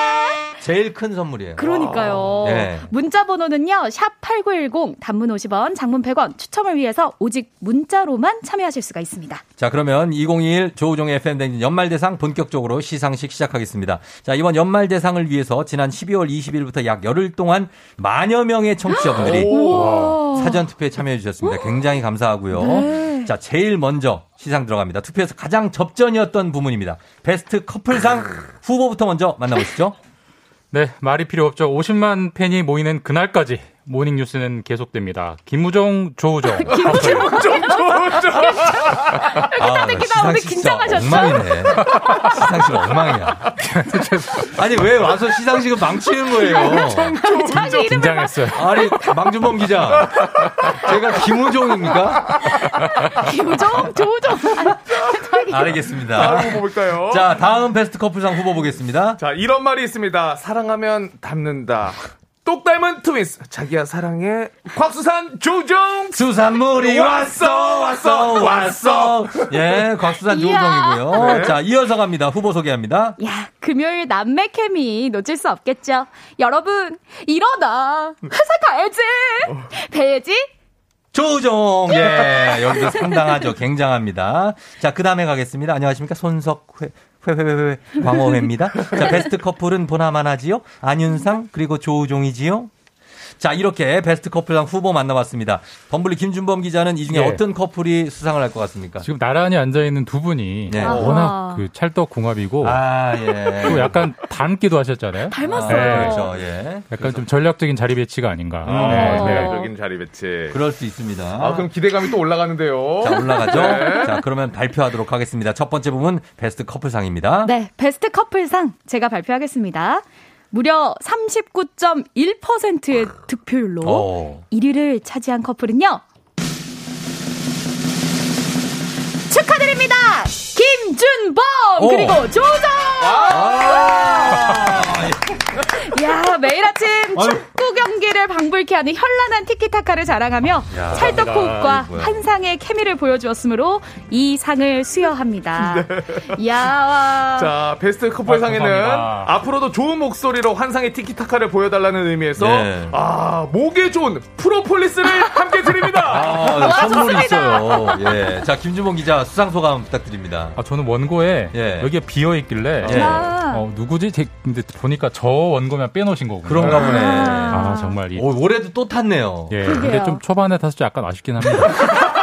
제일 큰 선물이에요. 그러니까요. 네. 문자 번호는요. 샵 8910 단문 50원, 장문 100원 추첨을 위해서 오직 문자로만 참여하실 수가 있습니다. 자, 그러면 2021 조우종의 FM댕진 연말 대상 본격적으로 시상식 시작하겠습니다. 자, 이번 연말 대상을 위해서 지난 12월 20일부터 약 열흘 동안 만여 명의 청취자분들이 *gasps* 사전 투표에 참여해 주셨습니다. *gasps* 굉장히 감사하고요. 네. 자, 제일 먼저 시상 들어갑니다. 투표에서 가장 접전이었던 부문입니다. 베스트 커플상 *laughs* 후보부터 먼저 만나보시죠. 네, 말이 필요 없죠. 50만 팬이 모이는 그날까지 모닝 뉴스는 계속됩니다. 김무종, 조우종. *laughs* 아, 듣기다 시상식 진짜 긴장하셨죠? 엉망이네. 시상식 엉망이야. *laughs* 아니, 왜 와서 시상식을 망치는 거예요? 자기 긴장했어요. 아니, 망준범 기자. 제가 김우종입니까? 김우종, 조우종. *laughs* 알겠습니다. 다음 후보 볼까요? 자, 다음 베스트 커플상 후보 보겠습니다. 자, 이런 말이 있습니다. 사랑하면 닮는다. 똑 닮은 트윈스 자기야 사랑해. 곽수산 조종. 수산물이 왔어 왔어 왔어 예 곽수산 이야. 조우종이고요. 네. 자 이어서 갑니다. 후보 소개합니다. 야, 금요일 남매 케미 놓칠 수 없겠죠. 여러분, 일어나. 회사 가야지. 배지? 조우종. 예 여기도 상당하죠. 굉장합니다. 자 그 다음에 가겠습니다. 안녕하십니까? 손석회 회회회회 광어회입니다. 자 베스트 커플은 보나마나지요? 안윤상 그리고 조우종이지요 자 이렇게 베스트 커플상 후보 만나봤습니다 범블리 김준범 기자는 이 중에 예. 어떤 커플이 수상을 할 것 같습니까 지금 나란히 앉아 있는 두 분이 네. 워낙 그 찰떡궁합이고 아, 예. 또 약간 닮기도 하셨잖아요. 닮았어요. 네. 그렇죠 예 약간 좀 전략적인 자리 배치가 아닌가. 음, 네, 네. 전략적인 자리 배치 그럴 수 있습니다 아 그럼 기대감이 또 올라가는데요 자 올라가죠 네. 자 그러면 발표하도록 하겠습니다 첫 번째 부분 베스트 커플상입니다 네, 베스트 커플상 제가 발표하겠습니다. 무려 39.1%의 득표율로 어. 1위를 차지한 커플은요. 축하드립니다. 김준범 오. 그리고 조정. 아. *laughs* 야 매일 아침 축구 경 기를 방불케 하는 현란한 티키타카를 자랑하며 야, 찰떡 호흡과 이거야. 한상의 케미를 보여주었으므로 이 상을 수여합니다. *laughs* 야. 자, 베스트 커플상에는 감사합니다. 앞으로도 좋은 목소리로 환상의 티키타카를 보여달라는 의미에서 네. 아 목에 좋은 프로폴리스를 *laughs* 함께 드립니다. 아, 선물이 있어요. 예. 자, 김주봉 기자 수상 소감 부탁드립니다. 아, 저는 원고에 예. 여기가 비어 있길래 예. 어, 누구지? 제- 근데 보니까 저 원고만 빼놓으신 거군요. 그런가 보네. 아 정말 이 오, 올해도 또 탔네요. 예. 그러게요. 근데 좀 초반에 타서 좀 약간 아쉽긴 합니다. *laughs*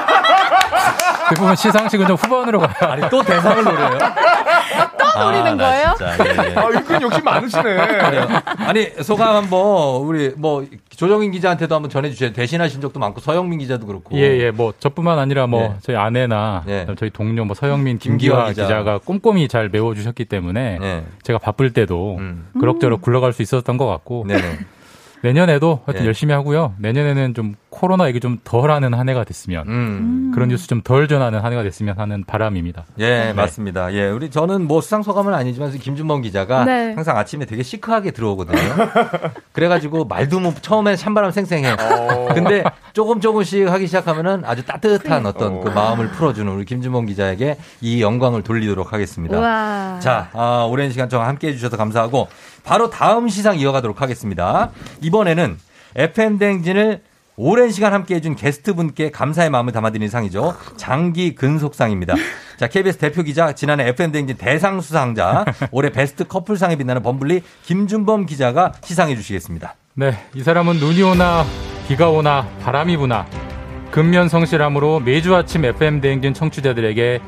대부분 시상식은 좀 후반으로 가요. 아니, 또 대상을 노려요? *laughs* 또 노리는 나 거예요? 진짜, 예, 예. 아, 은근 욕심 많으시네. 그래요. 아니, 소감 한번, 우리, 뭐, 조정인 기자한테도 한번 전해주세요. 대신하신 적도 많고, 서영민 기자도 그렇고. 예, 예, 뭐, 저뿐만 아니라 뭐, 예. 저희 아내나, 예. 저희 동료, 뭐, 서영민, 김기화 김기화 기자. 기자. 가 꼼꼼히 잘 메워주셨기 때문에, 예. 제가 바쁠 때도 음. 그럭저럭 굴러갈 수 있었던 것 같고, 네네. 내년에도 하여튼 예. 열심히 하고요. 내년에는 좀 코로나 얘기 좀 덜 하는 한 해가 됐으면, 음. 그런 뉴스 좀 덜 전하는 한 해가 됐으면 하는 바람입니다. 예, 네. 맞습니다. 예, 우리 저는 뭐 수상 소감은 아니지만 김준범 기자가 네. 항상 아침에 되게 시크하게 들어오거든요. *laughs* 그래가지고 말도 뭐 처음에 찬바람 쌩쌩해. 근데 조금 조금씩 하기 시작하면은 아주 따뜻한 어떤 그 마음을 풀어주는 우리 김준범 기자에게 이 영광을 돌리도록 하겠습니다. 우와. 자, 아, 오랜 시간 동안 함께 해주셔서 감사하고 바로 다음 시상 이어가도록 하겠습니다. 이번에는 FM 대행진을 오랜 시간 함께 해준 게스트 분께 감사의 마음을 담아드리는 상이죠. 장기 근속상입니다. 자, KBS 대표 기자, 지난해 FM 대행진 대상 수상자, *laughs* 올해 베스트 커플상에 빛나는 범블리 김준범 기자가 시상해 주시겠습니다. 네, 이 사람은 눈이 오나, 비가 오나, 바람이 부나, 근면 성실함으로 매주 아침 FM 대행진 청취자들에게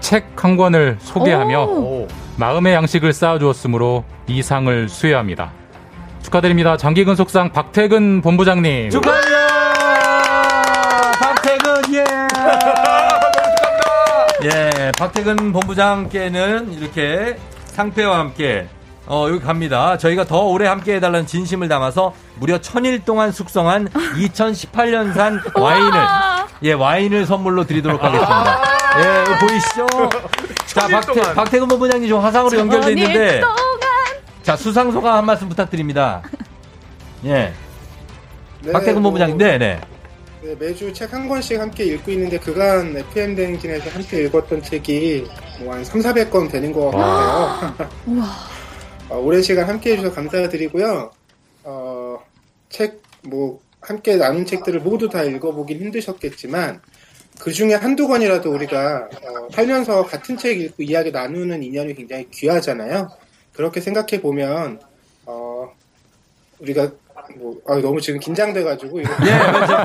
책 한 권을 소개하며 오. 마음의 양식을 쌓아주었으므로 이 상을 수여합니다. 축하드립니다. 장기근속상 박태근 본부장님. 축하해요! 예! *laughs* 예, 박태근 본부장께는 이렇게 상패와 함께 어, 여기 갑니다. 저희가 더 오래 함께 해달라는 진심을 담아서 무려 천일 동안 숙성한 *laughs* 2018년산 와인을, 예, 와인을 선물로 드리도록 하겠습니다. *laughs* 예, 보이시죠? 자, 박태. 박태근 본부장님 지금 화상으로 연결돼 있는데, 자, 수상소감 한 말씀 부탁드립니다. 예. 네, 박태근 뭐, 본부장님, 네네. 네, 매주 책 한 권씩 함께 읽고 있는데 그간 FM 대행진에서 함께 읽었던 책이 뭐 한 3, 400권 되는 것 같아요. *gasps* 어, 오랜 시간 함께 해주셔서 감사드리고요. 어, 책, 뭐, 함께 나눈 책들을 모두 다 읽어보긴 힘드셨겠지만, 그 중에 한두 권이라도 우리가, 어, 살면서 같은 책 읽고 이야기 나누는 인연이 굉장히 귀하잖아요. 그렇게 생각해 보면, 어, 우리가, 뭐, 아, 너무 지금 긴장돼가지고, 예, 그렇죠.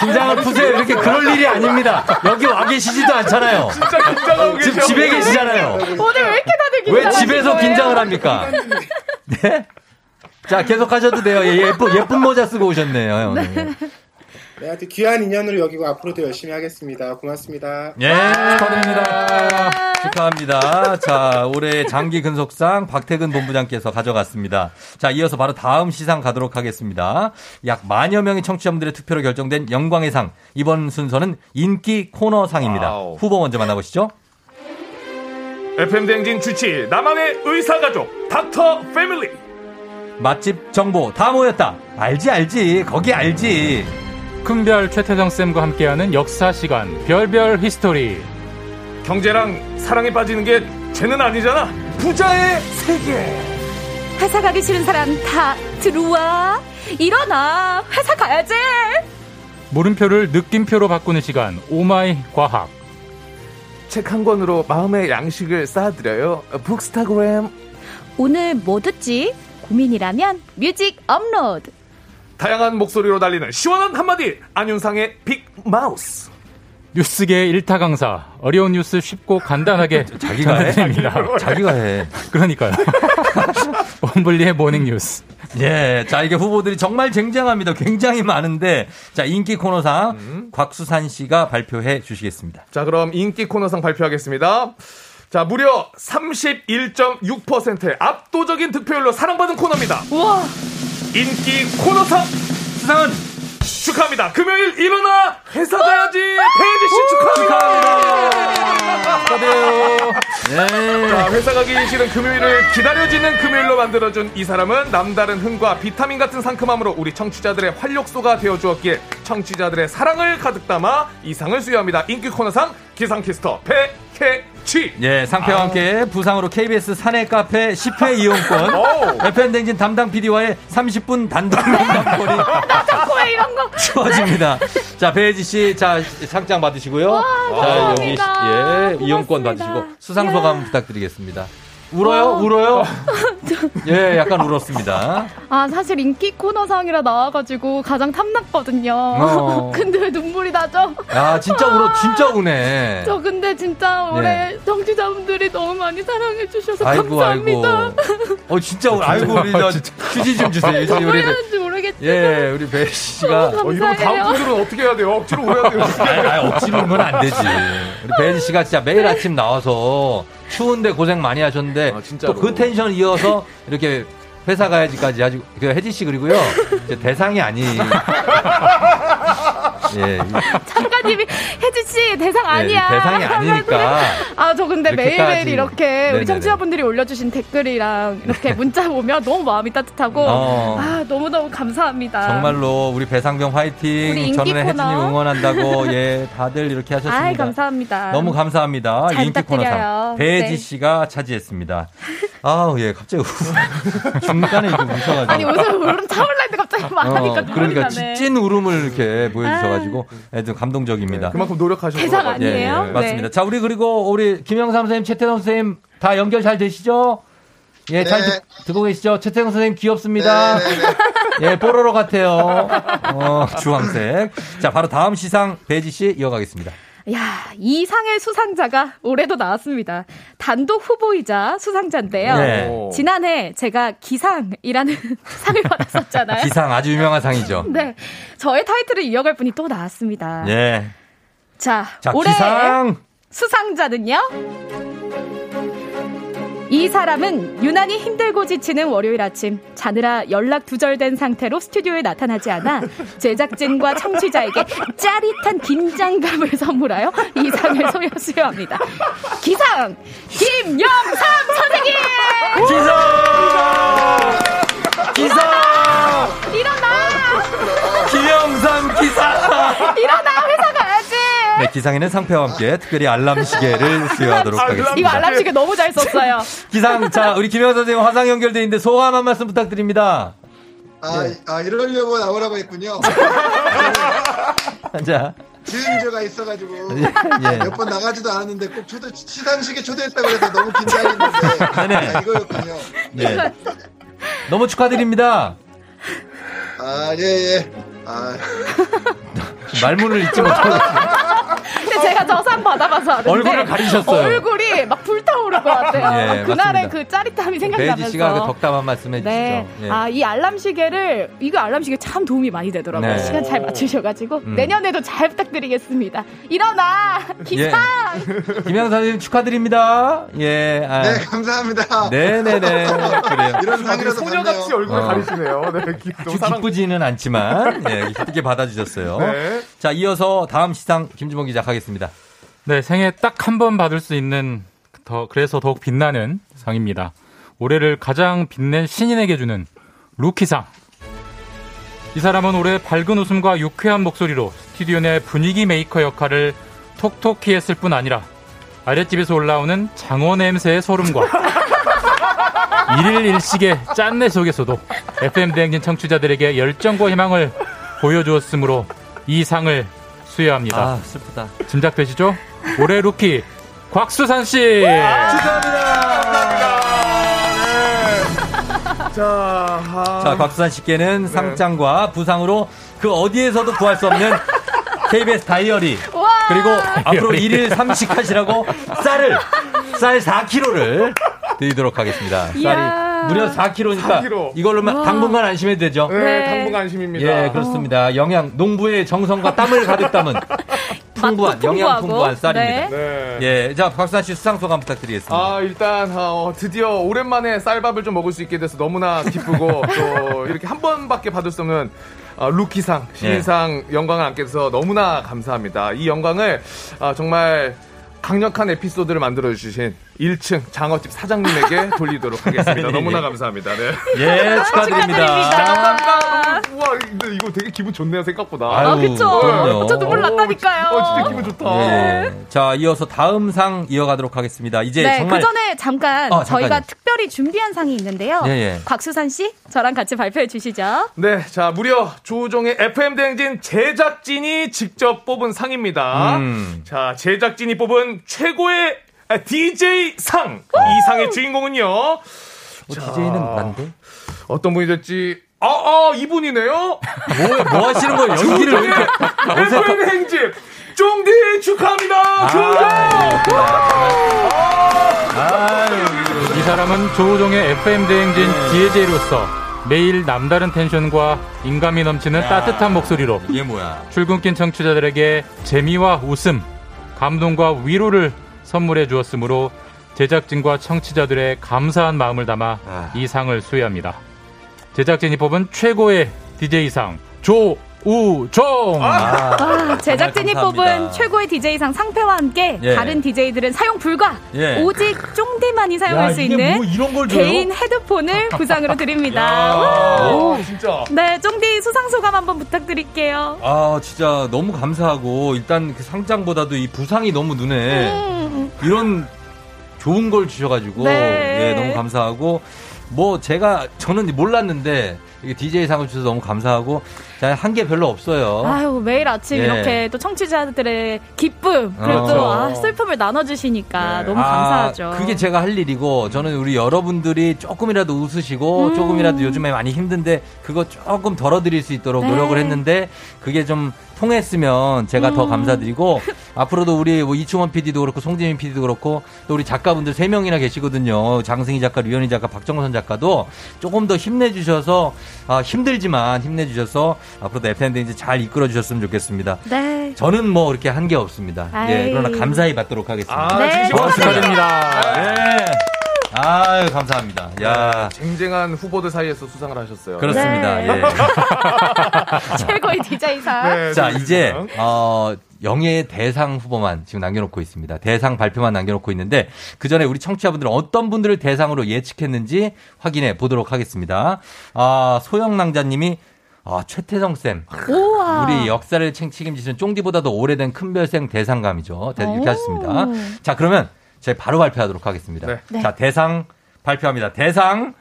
긴장을 푸세요. 이렇게 그럴 일이 아닙니다. 여기 와 계시지도 않잖아요. 진짜 긴장하고 지금 계셔. 집에 계시잖아요. 오늘 왜 이렇게 다들 왜 긴장하신 집에서 거예요? 긴장을 합니까? 네? 자, 계속 하셔도 돼요. 예, 예쁜, 예쁜 모자 쓰고 오셨네요. 오늘. 네, 하여튼 귀한 인연으로 여기고 앞으로도 열심히 하겠습니다. 고맙습니다. 예, 축하드립니다. 축하합니다. 자, 올해 장기 근속상 박태근 본부장께서 가져갔습니다. 자, 이어서 바로 다음 시상 가도록 하겠습니다. 약 만여 명의 청취자분들의 투표로 결정된 영광의 상. 이번 순서는 인기 코너상입니다. wow. 후보 먼저 만나보시죠. FM 대행진 주치 나만의 의사가족 doctor family 맛집 정보 다 모였다. 알지 알지 거기 알지. 큰별 최태성 쌤과 함께하는 역사 시간 별별 history. 경제랑 사랑에 빠지는 게 죄는 아니잖아. 부자의 세계. 회사 가기 싫은 사람 다 들어와. 일어나. 회사 가야지. 물음표를 느낌표로 바꾸는 시간 oh my 과학. 책 한 권으로 마음의 양식을 쌓아드려요. bookstagram. 오늘 뭐 듣지? 고민이라면 music upload. 다양한 목소리로 달리는 시원한 한마디 안윤상의 big mouth. 뉴스계 일타 강사 어려운 뉴스 쉽고 간단하게 *laughs* 자기가 해? 전해드립니다. 자기가 해. *laughs* 그러니까요. *laughs* 원블리의 morning 뉴스. 예, 자 이게 후보들이 정말 쟁쟁합니다. 굉장히 많은데 자 인기 코너상 곽수산 씨가 발표해 주시겠습니다. 자, 그럼 인기 코너상 발표하겠습니다. 자, 무려 31.6%의 압도적인 득표율로 사랑받은 코너입니다. 우와. 인기 코너상 수상은 축하합니다. 금요일 일어나 회사 가야지 배지 씨 축하합니다. 축하드려요. 예. 자, 회사 가기 싫은 금요일을 기다려지는 금요일로 만들어준 이 사람은 남다른 흥과 비타민 같은 상큼함으로 우리 청취자들의 활력소가 되어주었기에 청취자들의 사랑을 가득 담아 이 상을 수여합니다. 인기 코너상 기상캐스터 배캐치. 예, 상패와 함께 부상으로 KBS 사내 카페 10회 이용권, 오. FM 댕진 담당 PD와의 30분 단독 면담거리 왜 *laughs* 이런 거. 주어집니다. 자, 배혜지 씨, 자, 상장 받으시고요. 자, 여기, 감사합니다. 예, 이용권 받으시고 수상 소감 부탁드리겠습니다. 울어요? 울어요? *laughs* 예, 약간 울었습니다. 아, 사실 인기 코너상이라 나와가지고 가장 탐났거든요. 어. *laughs* 근데 왜 눈물이 나죠? 야, 진짜 울어, *laughs* 진짜 우네. 저 근데 진짜 올해 네. 청취자분들이 너무 많이 사랑해주셔서 아이고, 아이고. 감사합니다. 어, 진짜 울, 아이고, 우리 저 휴지 좀 주세요. 뭘 우리, 모르겠지만 예, 우리 배혜 씨가. 어, 이러면 다음 감사해요. 분들은 어떻게 해야 돼요? 억지로 울어야 돼요. 아니, 아니, 억지로 울면 안 되지. 우리 배혜지 씨가 진짜 매일 아침 나와서 추운데 고생 많이 하셨는데 또 진짜로. 그 텐션 이어서 이렇게 회사 가야지까지 아주 그 혜지 씨 그리고요 대상이 아니. *laughs* 예, 작가님이 혜지 씨 대상 아니야. 예, 대상이 아니니까. 아, 저 근데. 매일매일 이렇게 네네네. 우리 청취자분들이 올려주신 댓글이랑 이렇게 문자 보면 너무 마음이 따뜻하고 어. 아, 너무 너무 감사합니다. 정말로 우리 배상병 화이팅. 인기 저는 코너. 응원한다고 예 다들 이렇게 *laughs* 하셨습니다. 아이, 감사합니다. 너무 감사합니다. 잘 인기 코너상 부탁드려요. 배혜지 네. 씨가 차지했습니다. 아우 예 갑자기 우- *laughs* 중간에 이렇게 우셔가지고. 아니, 요새 울음 차올라는데 갑자기 말하니까 어, 그러니까 나네. 찐 울음을 이렇게 보여주셔가지고 예, 좀 감동적입니다. 그만큼 노력하셔서. 대상 아니에요? 예, 맞습니다. 네. 자 우리 그리고 우리 김영삼 선생님, 최태성 선생님 다 연결 잘 되시죠? 예, 잘 네. 듣- 듣고 계시죠? 최태성 선생님 귀엽습니다. *laughs* 예, 뽀로로 같아요. 어, 주황색. 자, 바로 다음 시상 배지 씨 이어가겠습니다. 야, 이 상의 수상자가 올해도 나왔습니다. 단독 후보이자 수상자인데요. 네. 지난해 제가 기상이라는 *laughs* 상을 받았었잖아요. 기상 아주 유명한 상이죠. 네. 저의 타이틀을 이어갈 분이 또 나왔습니다. 예. 자, 자, 올해 기상. 수상자는요? 이 사람은 유난히 힘들고 지치는 월요일 아침 자느라 연락 두절된 상태로 스튜디오에 나타나지 않아 제작진과 청취자에게 짜릿한 긴장감을 선물하여 이 상을 소여 수여합니다. 기상 김영삼 선생님! 기상! 기상! 일어나! 김영삼 기상! 일어나! 네, 기상에는 상패와 함께 특별히 알람 시계를 *laughs* 수여하도록 하겠습니다. 이거 알람 시계 너무 잘 썼어요. *laughs* 기상, 자, 우리 김영 선생님 화상 연결돼 있는데 소감 한 말씀 부탁드립니다. 아, 아 이러려고 나오라고 했군요. *laughs* 자, 주인조가 있어가지고 예. 몇번 나가지도 않았는데 꼭 초대 시상식에 초대했다고 해서 너무 긴장했는데 네네. 아, 이거였군요. 네. 너무 축하드립니다. 아 예예. 아 말문을 잊지 못하고. 근데 제가 저상 받아봐서 아는데 얼굴을 가리셨어요. 얼굴이 막 불타오를 것 같아요. 예, 그날의. 그 짜릿함이 배지 생각나면서. 씨가 그 덕담 한 말씀 해주시죠. 네. 예. 아, 이 알람 시계를, 이거 알람 시계 참 도움이 많이 되더라고요. 네. 시간 잘 맞추셔가지고. 음. 내년에도 잘 부탁드리겠습니다. 일어나! 기상! 김영 선생님 축하드립니다. 예. 아. 네, 감사합니다. 네네네. 그래요. 이런 상이라도 소녀같이 받네요. 얼굴을 어. 가리시네요. 네, 기- 너무. 기쁘지는 않지만 예, 기쁘게 받아주셨어요. 네. 자, 이어서 다음 시상 김주봉 기자 가겠습니다. 네, 생애 딱 한 번 받을 수 있는 더 그래서 더욱 빛나는 상입니다. 올해를 가장 빛낸 신인에게 주는 rookie상. 이 사람은 올해 밝은 웃음과 유쾌한 목소리로 스튜디오 내 분위기 메이커 역할을 톡톡히 했을 뿐 아니라 아랫집에서 올라오는 장어 냄새의 소름과 *laughs* 일일 일식의 짠내 속에서도 FM 대행진 청취자들에게 열정과 희망을 보여주었으므로 이 상을 수여합니다. 아, 슬프다. 짐작되시죠? 올해 루키 곽수산 씨. 자, 아, 자, 곽수산 씨께는 상장과 부상으로 그 어디에서도 구할 수 없는 KBS 다이어리 그리고 앞으로 일일 삼식하시라고 쌀을 쌀 4kg를 드리도록 하겠습니다. 쌀이 이야. 무려 4kg니까 4kg. 이걸로 와. 당분간 안심해도 되죠. 네, 당분간 안심입니다. 예, 그렇습니다. 영양 농부의 정성과 땀을 가득 담은 풍부한 맛도 영양. 풍부한 쌀입니다. 네. 예, 자 박수산 씨 수상 소감 부탁드리겠습니다. 아, 일단, 어, 드디어 오랜만에 쌀밥을 좀 먹을 수 있게 돼서 너무나 기쁘고, *laughs* 또, 이렇게 한 번밖에 받을 수 없는, 어, 루키상, 신인상 영광을 안게 돼서 너무나 감사합니다. 이 영광을, 아, 정말, 강력한 에피소드를 만들어 주신 1층 장어집 사장님에게 *laughs* 돌리도록 하겠습니다. 예. 너무나 감사합니다. 네. 예, 축하드립니다. 감사합니다. 너무, 우와, 근데 이거 되게 기분 좋네요, 생각보다. 아, 그쵸? 그럼요. 저 눈물 났다니까요. 어, 진짜 기분 좋다. 예. 자, 이어서 다음 상 이어가도록 하겠습니다. 이제 네, 정말 그 전에 잠깐 어, 저희가. 특별히 준비한 상이 있는데요. 예, 예. 곽수산 씨, 저랑 같이 발표해 주시죠. 네, 자, 무려 조종의 FM 대행진 제작진이 직접 뽑은 상입니다. 음. 자, 제작진이 뽑은 최고의 *laughs* DJ 상. 이 상의 주인공은요. DJ는 난데? 어떤 분이 될지. 아, 아, 이분이네요. 뭐, 뭐 하시는 거예요? 연기를 왜 이렇게 FM 행진. 쫑디 축하합니다. 이 사람은 조우종의 FM 대행진 DJ로서 매일 남다른 텐션과 인감이 넘치는 따뜻한 목소리로 이게 뭐야? 출근길 청취자들에게 재미와 웃음, 감동과 위로를 선물해 주었으므로 제작진과 청취자들의 감사한 마음을 담아 이 상을 수여합니다. 제작진이 뽑은 최고의 DJ상 조 우종. 아, 제작진이 감사합니다. 뽑은 최고의 DJ상 상패와 함께 예. 다른 DJ들은 사용 불가. 예. 오직 쫑디만이 사용할 야, 수 있는 뭐 이런 걸 줘요? 개인 헤드폰을 *laughs* 부상으로 드립니다. 오, 진짜. 네, 쫑디 수상 소감 한번 부탁드릴게요. 아, 진짜 너무 감사하고 일단 그 상장보다도 이 부상이 너무 눈에 음. 이런 좋은 걸 주셔가지고 네. 예, 너무 감사하고 뭐 제가 저는 몰랐는데 이게 DJ 상을 주셔서 너무 감사하고 한 게 별로 없어요. 아유, 매일 아침 예. 이렇게 또 청취자들의 기쁨, 그리고 어. 또 아, 슬픔을 나눠주시니까 너무 아, 감사하죠. 그게 제가 할 일이고 저는 우리 여러분들이 조금이라도 웃으시고 음. 조금이라도 요즘에 많이 힘든데 그거 조금 덜어드릴 수 있도록 네. 노력을 했는데 그게 좀 통했으면 제가 더 음. 감사드리고 앞으로도 우리 뭐 이충원 PD도 그렇고 송지민 PD도 그렇고 또 우리 작가분들 세 명이나 계시거든요. 장승희 작가, 류현희 작가, 박정선 작가도 조금 더 힘내주셔서 아, 힘들지만 힘내주셔서 앞으로도 FM대 이제 잘 이끌어주셨으면 좋겠습니다. 네. 저는 뭐 이렇게 한 게 없습니다. 예, 아이. 그러나 감사히 받도록 하겠습니다. 아, 네, 진심으로 축하드립니다. 예. 아유, 감사합니다. 야. 쟁쟁한 후보들 사이에서 수상을 하셨어요. 그렇습니다. 네. 예. *laughs* 최고의 DJ상. 네. 자, 이제, 어, 영예의 대상 후보만 지금 남겨놓고 있습니다. 대상 발표만 남겨놓고 있는데, 그 전에 우리 청취자분들은 어떤 분들을 대상으로 예측했는지 확인해 보도록 하겠습니다. 아, 소영낭자님이, 아, 최태성 쌤. 우와. 우리 역사를 책- 책임지시는 쫑디보다도 오래된 큰별생 대상감이죠. 대- 이렇게 오. 하셨습니다. 자, 그러면 저희 바로 발표하도록 하겠습니다. 네. 자, 대상 발표합니다. 대상.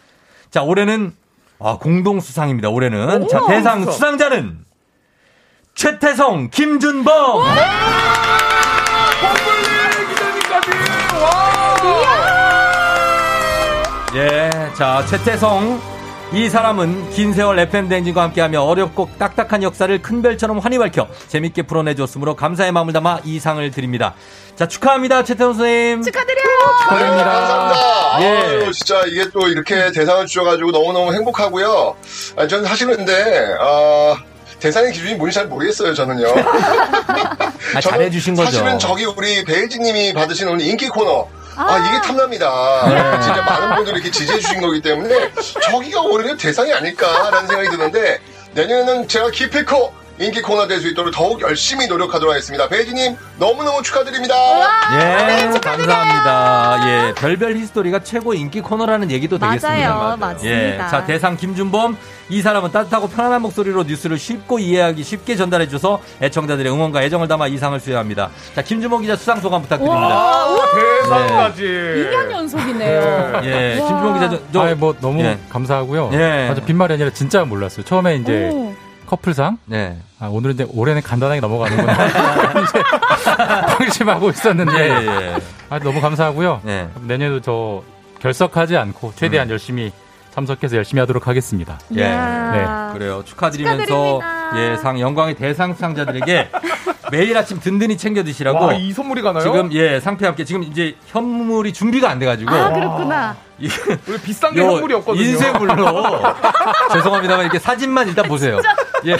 자, 올해는 아, 공동 수상입니다. 올해는. 오, 자, 대상. 수상자는 최태성, 김준범. 예, 자, 최태성. 이 사람은 긴 세월 FM 댕진과 함께하며 어렵고 딱딱한 역사를 큰 별처럼 환히 밝혀 재밌게 풀어내줬으므로 감사의 마음을 담아 이 상을 드립니다. 자, 축하합니다, 최태성 선생님. 축하드려요. 축하드립니다. 감사합니다. 예. 아유, 진짜 이게 또 이렇게 대상을 주셔가지고 너무너무 행복하고요. 아, 저는 사실은 근데, 어, 대상의 기준이 뭔지 잘 모르겠어요, 저는요. *laughs* 아, 저는 잘해주신 거죠. 사실은 저기 우리 베일지님이 받으신 오늘 인기 코너. 아, 이게 탐납니다. 네. 진짜 많은 분들이 이렇게 지지해주신 거기 때문에 저기가 오히려 대상이 아닐까라는 생각이 드는데 내년에는 제가 기필코 인기 코너 될 수 있도록 더욱 열심히 노력하도록 하겠습니다. 베이지님 너무너무 축하드립니다. 예, 감사합니다. 예, 별별 히스토리가 최고 인기 코너라는 얘기도 맞아요. 되겠습니다. 맞습니다. 예, 자 대상 김준범 이 사람은 따뜻하고 편안한 목소리로 뉴스를 쉽고 이해하기 쉽게 전달해 줘서 애청자들의 응원과 애정을 담아 이상을 수여합니다. 자 김준범 기자 수상 소감 부탁드립니다. 와, 우와. 대상까지. 2년 연속이네요. 예, 와. 김준범 기자 저, 저 아이, 뭐 너무 예. 감사하고요. 예. 아주 빈말이 아니라 진짜 몰랐어요. 처음에 이제 오. 커플상. 네. 아, 오늘은 이제 올해는 간단하게 넘어가는구나. *laughs* *laughs* 이제 방심하고 있었는데. 예, 예. 아, 너무 감사하고요. 네. 내년에도 저 결석하지 않고 최대한 열심히 참석해서 열심히 하도록 하겠습니다. 예. 네. 그래요. 축하드리면서 축하드립니다. 예, 상 영광의 대상 수상자들에게 *laughs* 매일 아침 든든히 챙겨 드시라고 와, 이 선물이 가나요? 지금 예, 상표 함께 지금 이제 현물이 준비가 안 돼 가지고 아, 그렇구나. *laughs* 우리 비싼 게 현물이 없거든요. 인쇄물로 *laughs* 죄송합니다만 이렇게 사진만 일단 보세요. 예.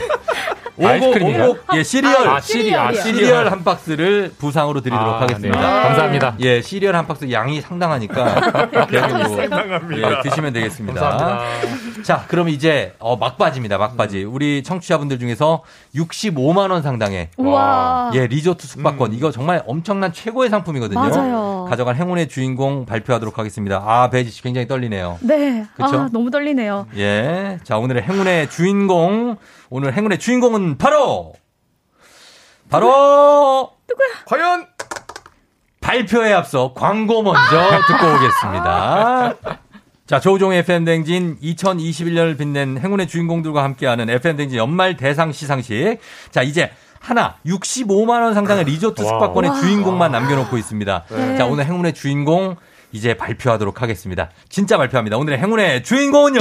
아이스크림이요? 오곡, 예, 시리얼. 아, 시리얼. 아, 시리얼. 한 박스를 부상으로 드리도록 아, 하겠습니다. 네. 감사합니다. 예, 시리얼 한 박스 양이 상당하니까 *laughs* 계속 상당합니다. 예, 드시면 되겠습니다. 감사합니다. 자, 그럼 이제 어, 막바지입니다. 막바지. 우리 청취자분들 중에서 65만 원 상당의 우와. 예, 리조트 숙박권. 이거 정말 엄청난 최고의 상품이거든요. 맞아요. 가져간 행운의 주인공 발표하도록 하겠습니다. 아, 배지 씨 굉장히 떨리네요. 네. 그쵸? 아, 너무 떨리네요. 예. 자, 오늘의 행운의 주인공. 오늘 행운의 주인공은 바로 바로 과연 발표에 앞서 광고 먼저 듣고 오겠습니다. 자, 조우종의 FM댕진 2021년을 빛낸 행운의 주인공들과 함께하는 FM댕진 연말 대상 시상식. 자, 이제 하나 65만원 상당의 리조트 wow. 숙박권의 와. 주인공만 남겨놓고 있습니다. 네. 자, 오늘 행운의 주인공 이제 발표하도록 하겠습니다. 진짜 발표합니다. 오늘의 행운의 주인공은요.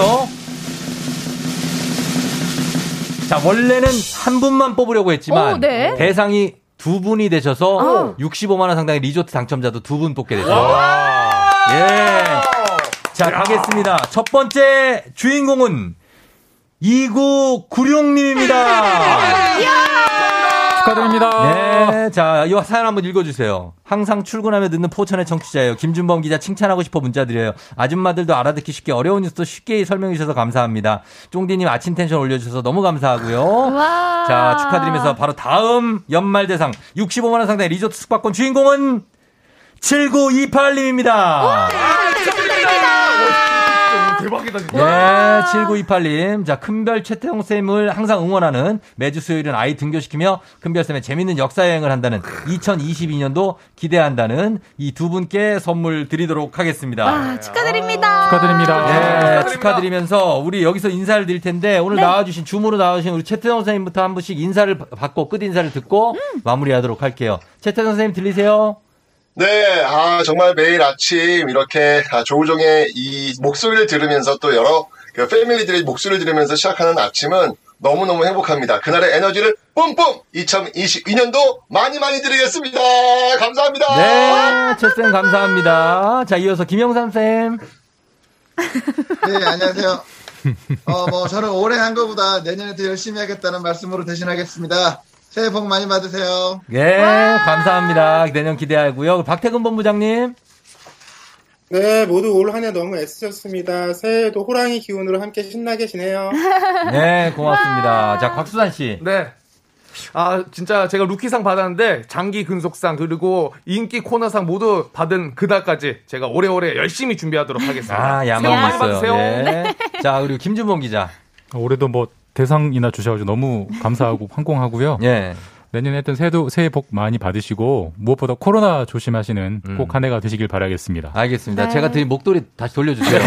자, 원래는 한 분만 뽑으려고 했지만 오, 네. 대상이 두 분이 되셔서 어. 65만 원 상당의 리조트 당첨자도 두 분 뽑게 됐습니다. 예. 자, 가겠습니다. 첫 번째 주인공은 2996님입니다. *laughs* 축하드립니다. 네. 자, 이 사연 한번 읽어주세요. 항상 출근하며 듣는 포천의 청취자예요. 김준범 기자 칭찬하고 싶어 문자 드려요. 아줌마들도 알아듣기 쉽게 어려운 뉴스도 쉽게 설명해 주셔서 감사합니다. 쫑디님 아침 텐션 올려주셔서 너무 감사하고요. 와. 자, 축하드리면서 바로 다음 연말 대상 65만원 상당의 리조트 숙박권 주인공은 7928님입니다. 대박이다 진짜. 예, 7928님. 자, 큰별 최태용 쌤을 항상 응원하는 매주 수요일은 아이 등교시키며 큰별 쌤의 재밌는 역사여행을 한다는 2022년도 기대한다는 이 두 분께 선물 드리도록 하겠습니다. 와, 축하드립니다. 축하드립니다. 예, 축하드리면서 우리 여기서 인사를 드릴 텐데 오늘 네. 나와주신 줌으로 나와주신 우리 최태성 선생님부터 한 분씩 인사를 받고 끝 인사를 듣고 음. 마무리하도록 할게요. 최태성 선생님 들리세요? 네, 아, 정말 매일 아침 이렇게 아, 조우종의 이 목소리를 들으면서 또 여러 그 패밀리들의 목소리를 들으면서 시작하는 아침은 너무너무 행복합니다. 그날의 에너지를 뿜뿜 2022년도 많이 많이 드리겠습니다. 감사합니다. 네, 최쌤 감사합니다. 자, 이어서 김영삼 쌤. 네, 안녕하세요. 어, 뭐, 저는 올해 한 거보다 내년에 더 열심히 하겠다는 말씀으로 대신하겠습니다. 새해 복 많이 받으세요. 네, 감사합니다. 내년 기대하고요. 박태근 본부장님. 네, 모두 올 한 해 너무 애쓰셨습니다. 새해에도 호랑이 기운으로 함께 신나게 지내요. *laughs* 네, 고맙습니다. 자, 곽수산 씨. 네. 아, 진짜 제가 루키상 받았는데 장기 근속상 그리고 인기 코너상 모두 받은 그날까지 제가 오래오래 열심히 준비하도록 하겠습니다. 아, 새해 복 야망 많이 있어요. 받으세요. 예. 자, 그리고 김준범 기자. 올해도 뭐 대상이나 주셔가지고 너무 감사하고 *laughs* 황공하고요. 예. 내년에 하여튼 새해도 새해 복 많이 받으시고 무엇보다 코로나 조심하시는 꼭한 해가 되시길 바라겠습니다. 알겠습니다. 네. 제가 드린 목도리 다시 돌려주세요.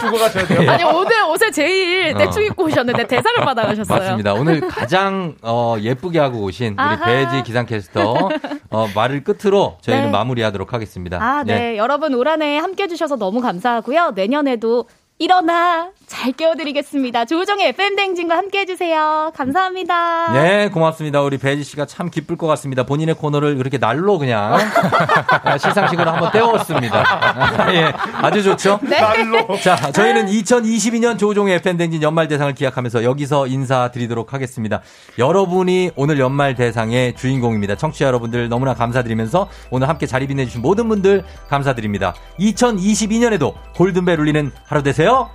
주고 가셔야 돼요. 아니, 오늘 옷을 제일 어. 대충 입고 오셨는데 대상을 받아가셨어요. 맞습니다. 오늘 가장 어, 예쁘게 하고 오신 우리 아하. 배지 기상캐스터 어, 말을 끝으로 저희는 네. 마무리하도록 하겠습니다. 아, 네. 여러분 올 한해 함께 해 주셔서 너무 감사하고요. 내년에도 일어나 잘 깨워드리겠습니다. 조우정의 FM댕진과 함께 해주세요. 감사합니다. 네, 고맙습니다. 우리 배지 씨가 참 기쁠 것 같습니다. 본인의 코너를 그렇게 날로 그냥 아, *laughs* 시상식으로 한번 때웠습니다. *laughs* 예, 아주 좋죠? 네. 자, 저희는 2022년 조종의 FM댕진 연말 대상을 기약하면서 여기서 인사드리도록 하겠습니다. 여러분이 오늘 연말 대상의 주인공입니다. 청취자 여러분들 너무나 감사드리면서 오늘 함께 자리 빛내주신 모든 분들 감사드립니다. 2022년에도 골든벨 울리는 하루 되세 요.